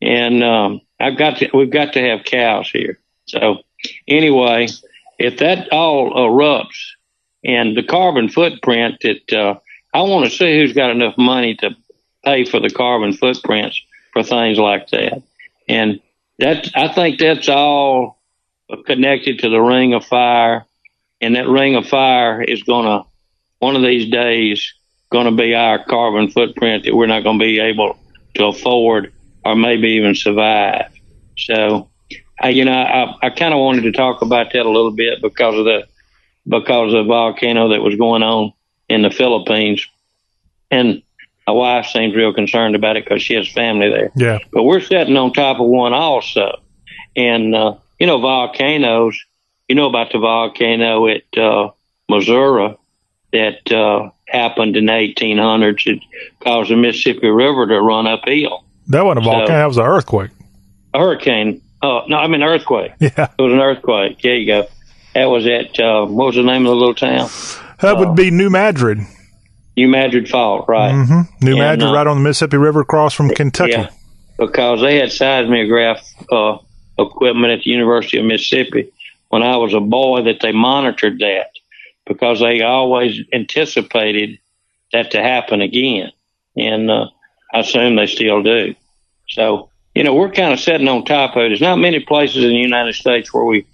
And um, I've got to, we've got to have cows here. So anyway, if that all erupts and the carbon footprint that uh, I want to see who's got enough money to pay for the carbon footprints for things like that. And that I think that's all connected to the ring of fire. And that ring of fire is going to, one of these days, going to be our carbon footprint that we're not going to be able to afford or maybe even survive. So, I, you know, I, I kind of wanted to talk about that a little bit because of the because of the volcano that was going on in the Philippines, and my wife seems real concerned about it because she has family there. Yeah. But we're sitting on top of one also, and uh, you know, volcanoes. You know about the volcano at uh, Missouri that uh, happened in the 1800s. It caused the Mississippi River to run uphill. That wasn't a volcano. So- that was an earthquake. A hurricane. Oh no, I mean earthquake. Yeah. It was an earthquake. There you go. That was at uh, what was the name of the little town? That would be New Madrid. New Madrid Fault, right? hmm New And, Madrid, uh, right on the Mississippi River, across from Kentucky. Yeah, because they had seismograph uh, equipment at the University of Mississippi when I was a boy that they monitored that because they always anticipated that to happen again, and uh, I assume they still do. So you know we're kind of sitting on top of it. There's not many places in the United States where we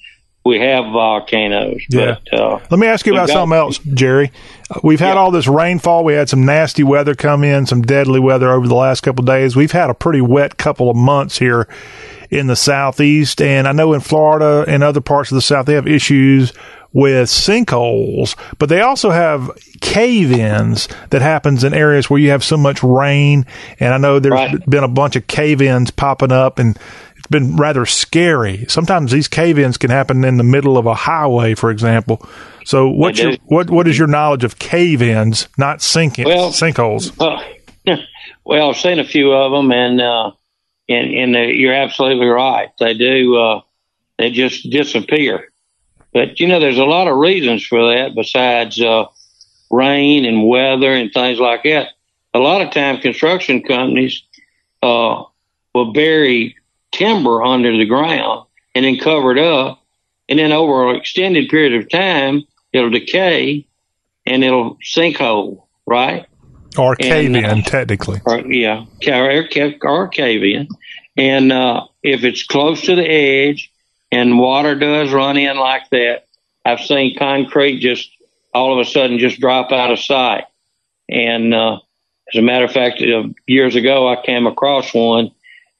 we have volcanoes, Yeah. but uh, Let me ask you about got- something else, Jerry. We've had all this rainfall. We had some nasty weather come in, some deadly weather over the last couple of days. We've had a pretty wet couple of months here in the southeast, and I know in Florida and other parts of the south they have issues with sinkholes, but they also have cave-ins that happens in areas where you have so much rain. And I know there's been a bunch of cave-ins popping up, and it's been rather scary. Sometimes these cave-ins can happen in the middle of a highway, for example. So, what's your what what is your knowledge of cave-ins, not sinking Well- sinkholes? Uh, well, I've seen a few of them, and uh, and and uh, you're absolutely right. They do. Uh, they just disappear. But you know, there's a lot of reasons for that besides uh, rain and weather and things like that. A lot of times, construction companies uh, will bury timber under the ground and then cover it up, and then over an extended period of time, it'll decay and it'll sinkhole, right? Or cave-in, And, uh, technically. or yeah, cave. And uh, if it's close to the edge and water does run in like that. I've seen concrete just all of a sudden just drop out of sight. And uh, as a matter of fact, uh, years ago I came across one,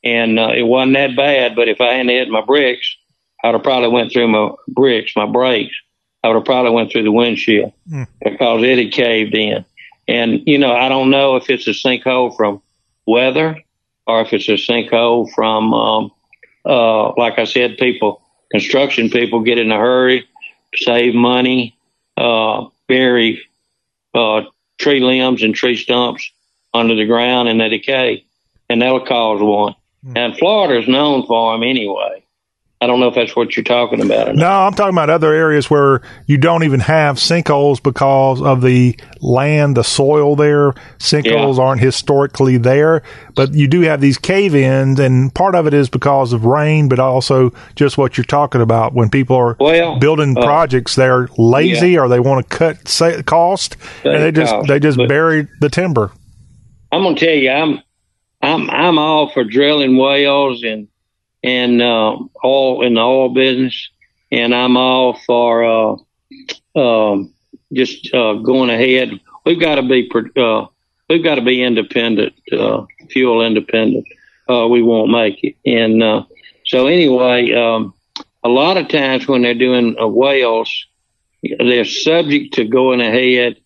and uh, it wasn't that bad. But if I hadn't hit my bricks, I'd have probably went through my bricks, my brakes. I would have probably went through the windshield Mm. because it had caved in. And you know, I don't know if it's a sinkhole from weather or if it's a sinkhole from, um, uh, like I said, people, construction people get in a hurry, save money, uh, bury uh, tree limbs and tree stumps under the ground and they decay, and that'll cause one. And Florida's known for them anyway. I don't know if that's what you're talking about. No, I'm talking about other areas where you don't even have sinkholes because of the land, the soil there. Sinkholes Yeah. aren't historically there, but you do have these cave ins, and part of it is because of rain, but also just what you're talking about when people are Well, building uh, projects, they're lazy yeah. or they want to cut sa- cost, and they just cost, they just bury the timber. I'm gonna tell you, I'm I'm I'm all for drilling wells and and uh, oil in the oil business, and I'm all for uh, um, just uh, going ahead. We've got to be uh, we've got to be independent, uh, fuel independent. Uh, we won't make it, and uh, so anyway, um, a lot of times when they're doing wells, they're subject to going ahead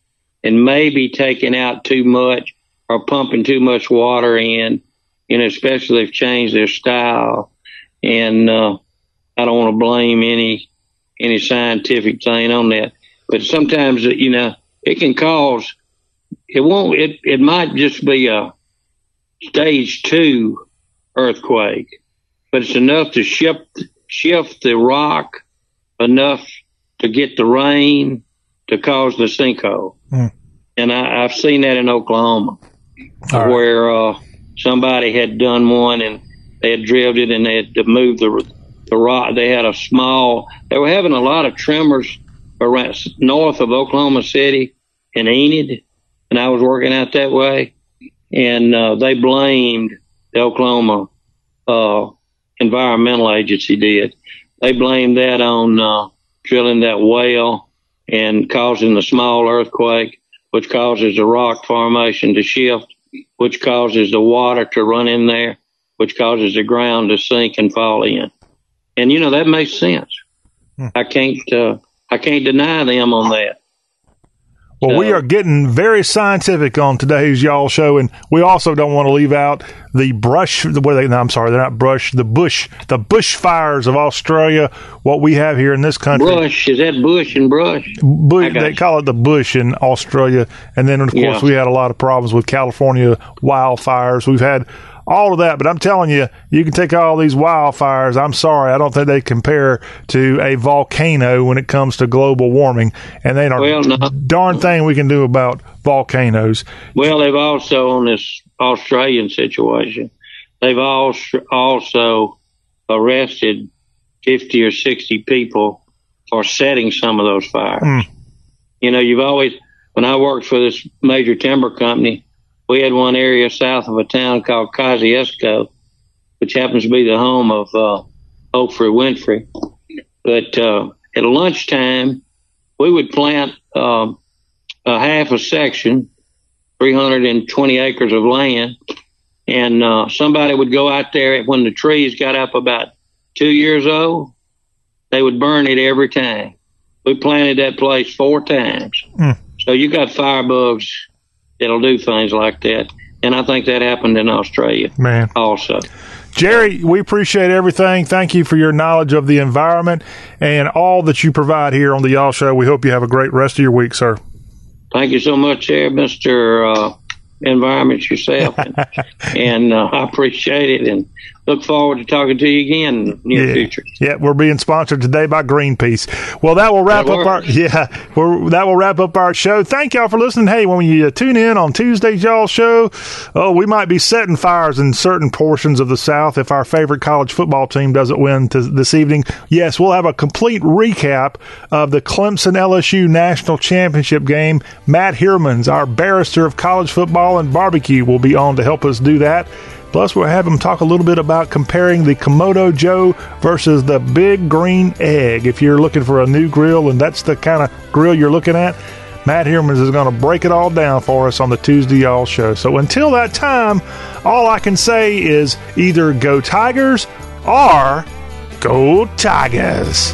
and maybe taking out too much or pumping too much water in, and especially if they've changed their style. And uh, I don't want to blame any any scientific thing on that, but sometimes you know it can cause it won't it it might just be a stage two earthquake, but it's enough to shift shift the rock enough to get the rain to cause the sinkhole. Hmm. And I, I've seen that in Oklahoma right. where uh, somebody had done one and they had drilled it and they had to move the the rock. They had a small. They were having a lot of tremors around north of Oklahoma City and Enid, and I was working out that way, and uh, they blamed the Oklahoma uh, Environmental Agency. Did they blamed that on uh, drilling that well and causing the small earthquake, which causes the rock formation to shift, which causes the water to run in there, which causes the ground to sink and fall in. And you know that makes sense. I can't uh, I can't deny them on that. Well, we are getting very scientific on today's y'all show, and we also don't want to leave out the brush. What they? No, I'm sorry, they're not brush. The bush, the bush fires of Australia. What we have here in this country, Brush is that bush and brush? bush they you. call it the bush in Australia, and then of course Yeah. we had a lot of problems with California wildfires. We've had all of that, but I'm telling you, you can take all these wildfires. I'm sorry, I don't think they compare to a volcano when it comes to global warming, and they are Well, no. darn thing we can do about volcanoes. Well, they've also on this Australian situation, they've also also arrested fifty or sixty people for setting some of those fires. Mm. You know, you've always when I worked for this major timber company, we had one area south of a town called Kosciusko, which happens to be the home of uh, Oprah Winfrey. But uh, at lunchtime, we would plant um, a half a section, 320 acres of land, and uh, somebody would go out there when the trees got up about two years old. They would burn it every time. We planted that place four times. Mm. So you got firebugs that'll do things like that. And I think that happened in Australia Man. also. Jerry, we appreciate everything. Thank you for your knowledge of the environment and all that you provide here on the Y'all Show. We hope you have a great rest of your week, sir. Thank you so much, there, Mr. Uh, environment yourself. And, and uh, I appreciate it and look forward to talking to you again in the near yeah. future. Yeah, we're being sponsored today by Greenpeace. Well, that will wrap That up our yeah, we're, that will wrap up our show. Thank y'all for listening. Hey, when you tune in on Tuesday's y'all show, oh, we might be setting fires in certain portions of the South if our favorite college football team doesn't win to, this evening. Yes, we'll have a complete recap of the Clemson LSU national championship game. Matt Heermans, our barrister of college football and barbecue, will be on to help us do that. Plus, we'll have him talk a little bit about comparing the Kamado Joe versus the Big Green Egg. If you're looking for a new grill and that's the kind of grill you're looking at, Matt Hermans is going to break it all down for us on the Tuesday Y'all show. So until that time, all I can say is either go Tigers or go Tigers.